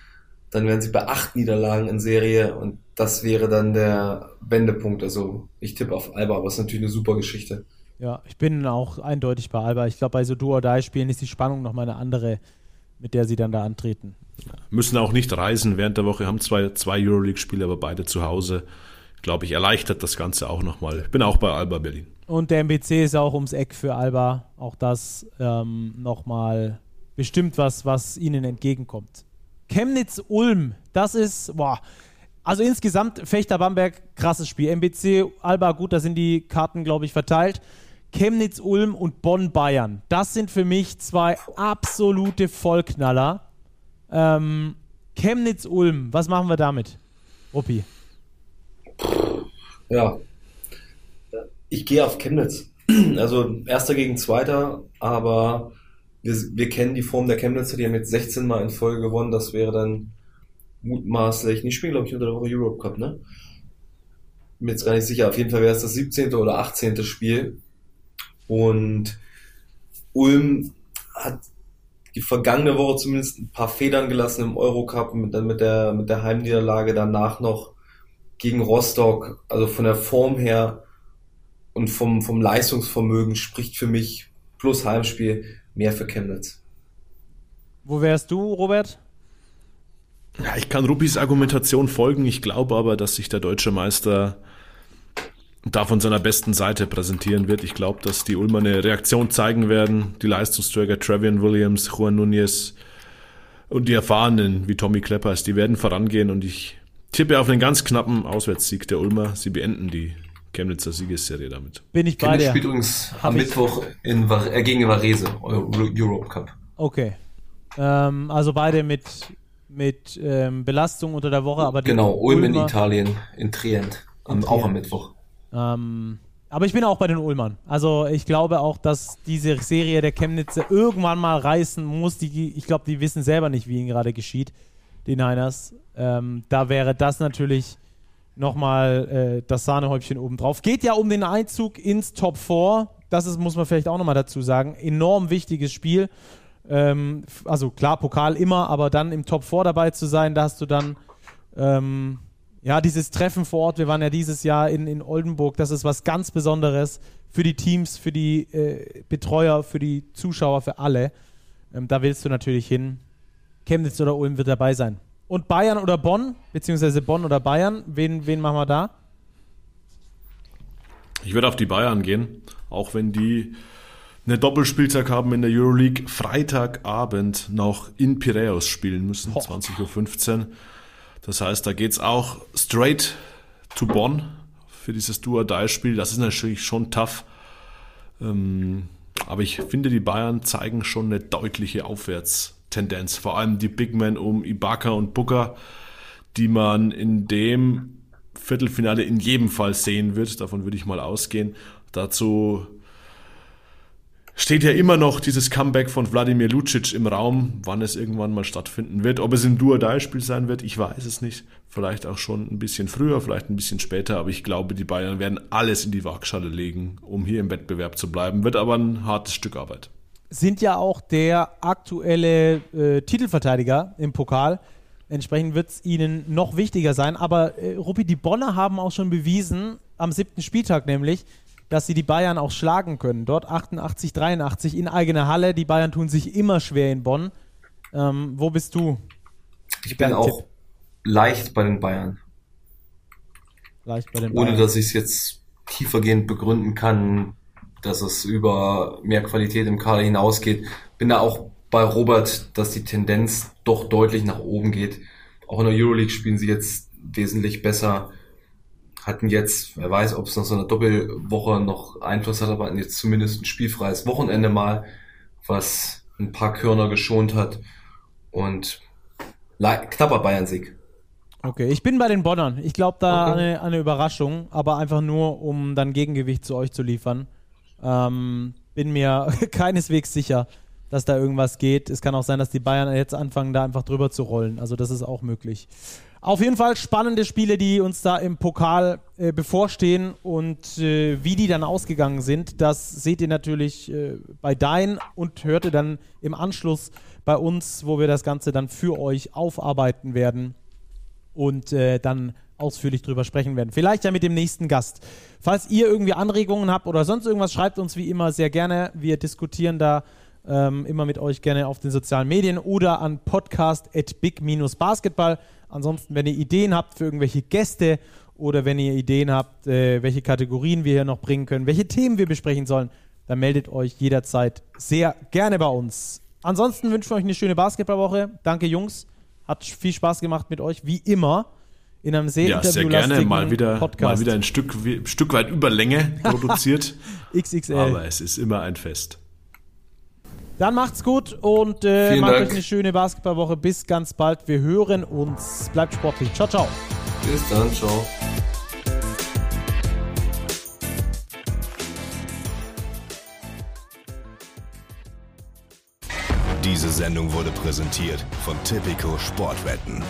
dann wären sie bei acht Niederlagen in Serie und das wäre dann der Wendepunkt. Also ich tippe auf Alba, aber es ist natürlich eine super Geschichte. Ja, ich bin auch eindeutig bei Alba. Ich glaube, bei so Duo-Die-Spielen ist die Spannung nochmal eine andere, mit der sie dann da antreten. Müssen auch nicht reisen während der Woche, haben zwei, zwei Euroleague-Spiele, aber beide zu Hause. Glaube ich, erleichtert das Ganze auch nochmal. Ich bin auch bei Alba Berlin. Und der MBC ist auch ums Eck für Alba. Auch das ähm, nochmal bestimmt was, was ihnen entgegenkommt. Chemnitz-Ulm, das ist, boah, also insgesamt Fechter Bamberg, krasses Spiel. MBC, Alba, gut, da sind die Karten, glaube ich, verteilt. Chemnitz-Ulm und Bonn-Bayern, das sind für mich zwei absolute Vollknaller. Ähm, Chemnitz-Ulm, was machen wir damit? Ruppi. Ja, ich gehe auf Chemnitz. Also erster gegen zweiter, aber wir, wir kennen die Form der Chemnitzer, die haben jetzt 16 Mal in Folge gewonnen. Das wäre dann mutmaßlich, die spielen glaube ich unter der Woche Europe Cup, ne? Bin jetzt gar nicht sicher. Auf jeden Fall wäre es das 17. oder 18. Spiel. Und Ulm hat die vergangene Woche zumindest ein paar Federn gelassen im Eurocup mit, mit der, mit der Heimniederlage danach noch gegen Rostock. Also von der Form her und vom, vom Leistungsvermögen spricht für mich plus Heimspiel mehr für Chemnitz. Wo wärst du, Robert? Ja, ich kann Rupis Argumentation folgen. Ich glaube aber, dass sich der deutsche Meister da von seiner besten Seite präsentieren wird. Ich glaube, dass die Ulmer eine Reaktion zeigen werden. Die Leistungsträger Travian Williams, Juan Nunez und die Erfahrenen wie Tommy Kleppers, die werden vorangehen und ich tippe auf einen ganz knappen Auswärtssieg der Ulmer. Sie beenden die Chemnitzer Siegesserie damit. Bin ich bei Chemnitz dir. spielt übrigens am Mittwoch in, äh, gegen Varese, Europe Cup. Okay. Ähm, also beide mit, mit ähm, Belastung unter der Woche, aber Genau, Ulm in Italien, in Trient, am, auch am Mittwoch. Ähm, aber ich bin auch bei den Ulmern. Also ich glaube auch, dass diese Serie der Chemnitzer irgendwann mal reißen muss. Die, ich glaube, die wissen selber nicht, wie ihnen gerade geschieht, die Niners. Ähm, da wäre das natürlich nochmal äh, das Sahnehäubchen obendrauf. Geht ja um den Einzug ins Top 4. Das ist, muss man vielleicht auch nochmal dazu sagen. Enorm wichtiges Spiel. Ähm, also klar, Pokal immer, aber dann im Top 4 dabei zu sein, da hast du dann ähm, ja dieses Treffen vor Ort. Wir waren ja dieses Jahr in, in Oldenburg. Das ist was ganz Besonderes für die Teams, für die äh, Betreuer, für die Zuschauer, für alle. Ähm, da willst du natürlich hin. Chemnitz oder Ulm wird dabei sein. Und Bayern oder Bonn, beziehungsweise Bonn oder Bayern, wen, wen machen wir da? Ich würde auf die Bayern gehen, auch wenn die eine Doppelspieltag haben in der Euroleague, Freitagabend noch in Piräus spielen müssen, 20.15 Uhr. Das heißt, da geht es auch straight to Bonn für dieses Duo-Die-Spiel. Das ist natürlich schon tough. Ähm, aber ich finde, die Bayern zeigen schon eine deutliche Aufwärtstendenz. Vor allem die Big Men um Ibaka und Booker, die man in dem Viertelfinale in jedem Fall sehen wird. Davon würde ich mal ausgehen. Dazu steht ja immer noch dieses Comeback von Wladimir Lucic im Raum, wann es irgendwann mal stattfinden wird. Ob es ein Duo-Die-Spiel sein wird, ich weiß es nicht. Vielleicht auch schon ein bisschen früher, vielleicht ein bisschen später, aber ich glaube, die Bayern werden alles in die Waagschale legen, um hier im Wettbewerb zu bleiben. Wird aber ein hartes Stück Arbeit. Sind ja auch der aktuelle äh, Titelverteidiger im Pokal. Entsprechend wird es ihnen noch wichtiger sein. Aber äh, Ruppi, die Bonner haben auch schon bewiesen, am siebten Spieltag nämlich, dass sie die Bayern auch schlagen können. Dort 88, 83 in eigener Halle. Die Bayern tun sich immer schwer in Bonn. Ähm, wo bist du? Ich bin auch Tipp? leicht bei den Bayern. Leicht bei den Bayern. Ohne dass ich es jetzt tiefergehend begründen kann, dass es über mehr Qualität im Kader hinausgeht. Bin da auch bei Robert, dass die Tendenz doch deutlich nach oben geht. Auch in der Euroleague spielen sie jetzt wesentlich besser hatten jetzt, wer weiß, ob es noch so eine Doppelwoche noch Einfluss hat, aber hatten jetzt zumindest ein spielfreies Wochenende mal, was ein paar Körner geschont hat und knapper Bayern-Sieg. Okay, ich bin bei den Bonnern. Ich glaube da okay. eine, eine Überraschung, aber einfach nur, um dann Gegengewicht zu euch zu liefern. Ähm, bin mir (laughs) keineswegs sicher, dass da irgendwas geht. Es kann auch sein, dass die Bayern jetzt anfangen, da einfach drüber zu rollen. Also das ist auch möglich. Auf jeden Fall spannende Spiele, die uns da im Pokal äh, bevorstehen und äh, wie die dann ausgegangen sind, das seht ihr natürlich äh, bei Dein und hört ihr dann im Anschluss bei uns, wo wir das Ganze dann für euch aufarbeiten werden und äh, dann ausführlich drüber sprechen werden. Vielleicht ja mit dem nächsten Gast. Falls ihr irgendwie Anregungen habt oder sonst irgendwas, schreibt uns wie immer sehr gerne. Wir diskutieren da ähm, immer mit euch gerne auf den sozialen Medien oder an podcast at big-basketball. Ansonsten, wenn ihr Ideen habt für irgendwelche Gäste oder wenn ihr Ideen habt, äh, welche Kategorien wir hier noch bringen können, welche Themen wir besprechen sollen, dann meldet euch jederzeit sehr gerne bei uns. Ansonsten wünschen wir euch eine schöne Basketballwoche. Danke, Jungs. Hat viel Spaß gemacht mit euch, wie immer. In einem sehr ja, sehr gerne mal wieder, Podcast. mal wieder ein Stück, Stück weit über Länge produziert. (laughs) XXL. Aber es ist immer ein Fest. Dann macht's gut und äh, macht Dank. euch eine schöne Basketballwoche. Bis ganz bald. Wir hören uns. Bleibt sportlich. Ciao, ciao. Bis dann. Ciao. Diese Sendung wurde präsentiert von Tipico Sportwetten.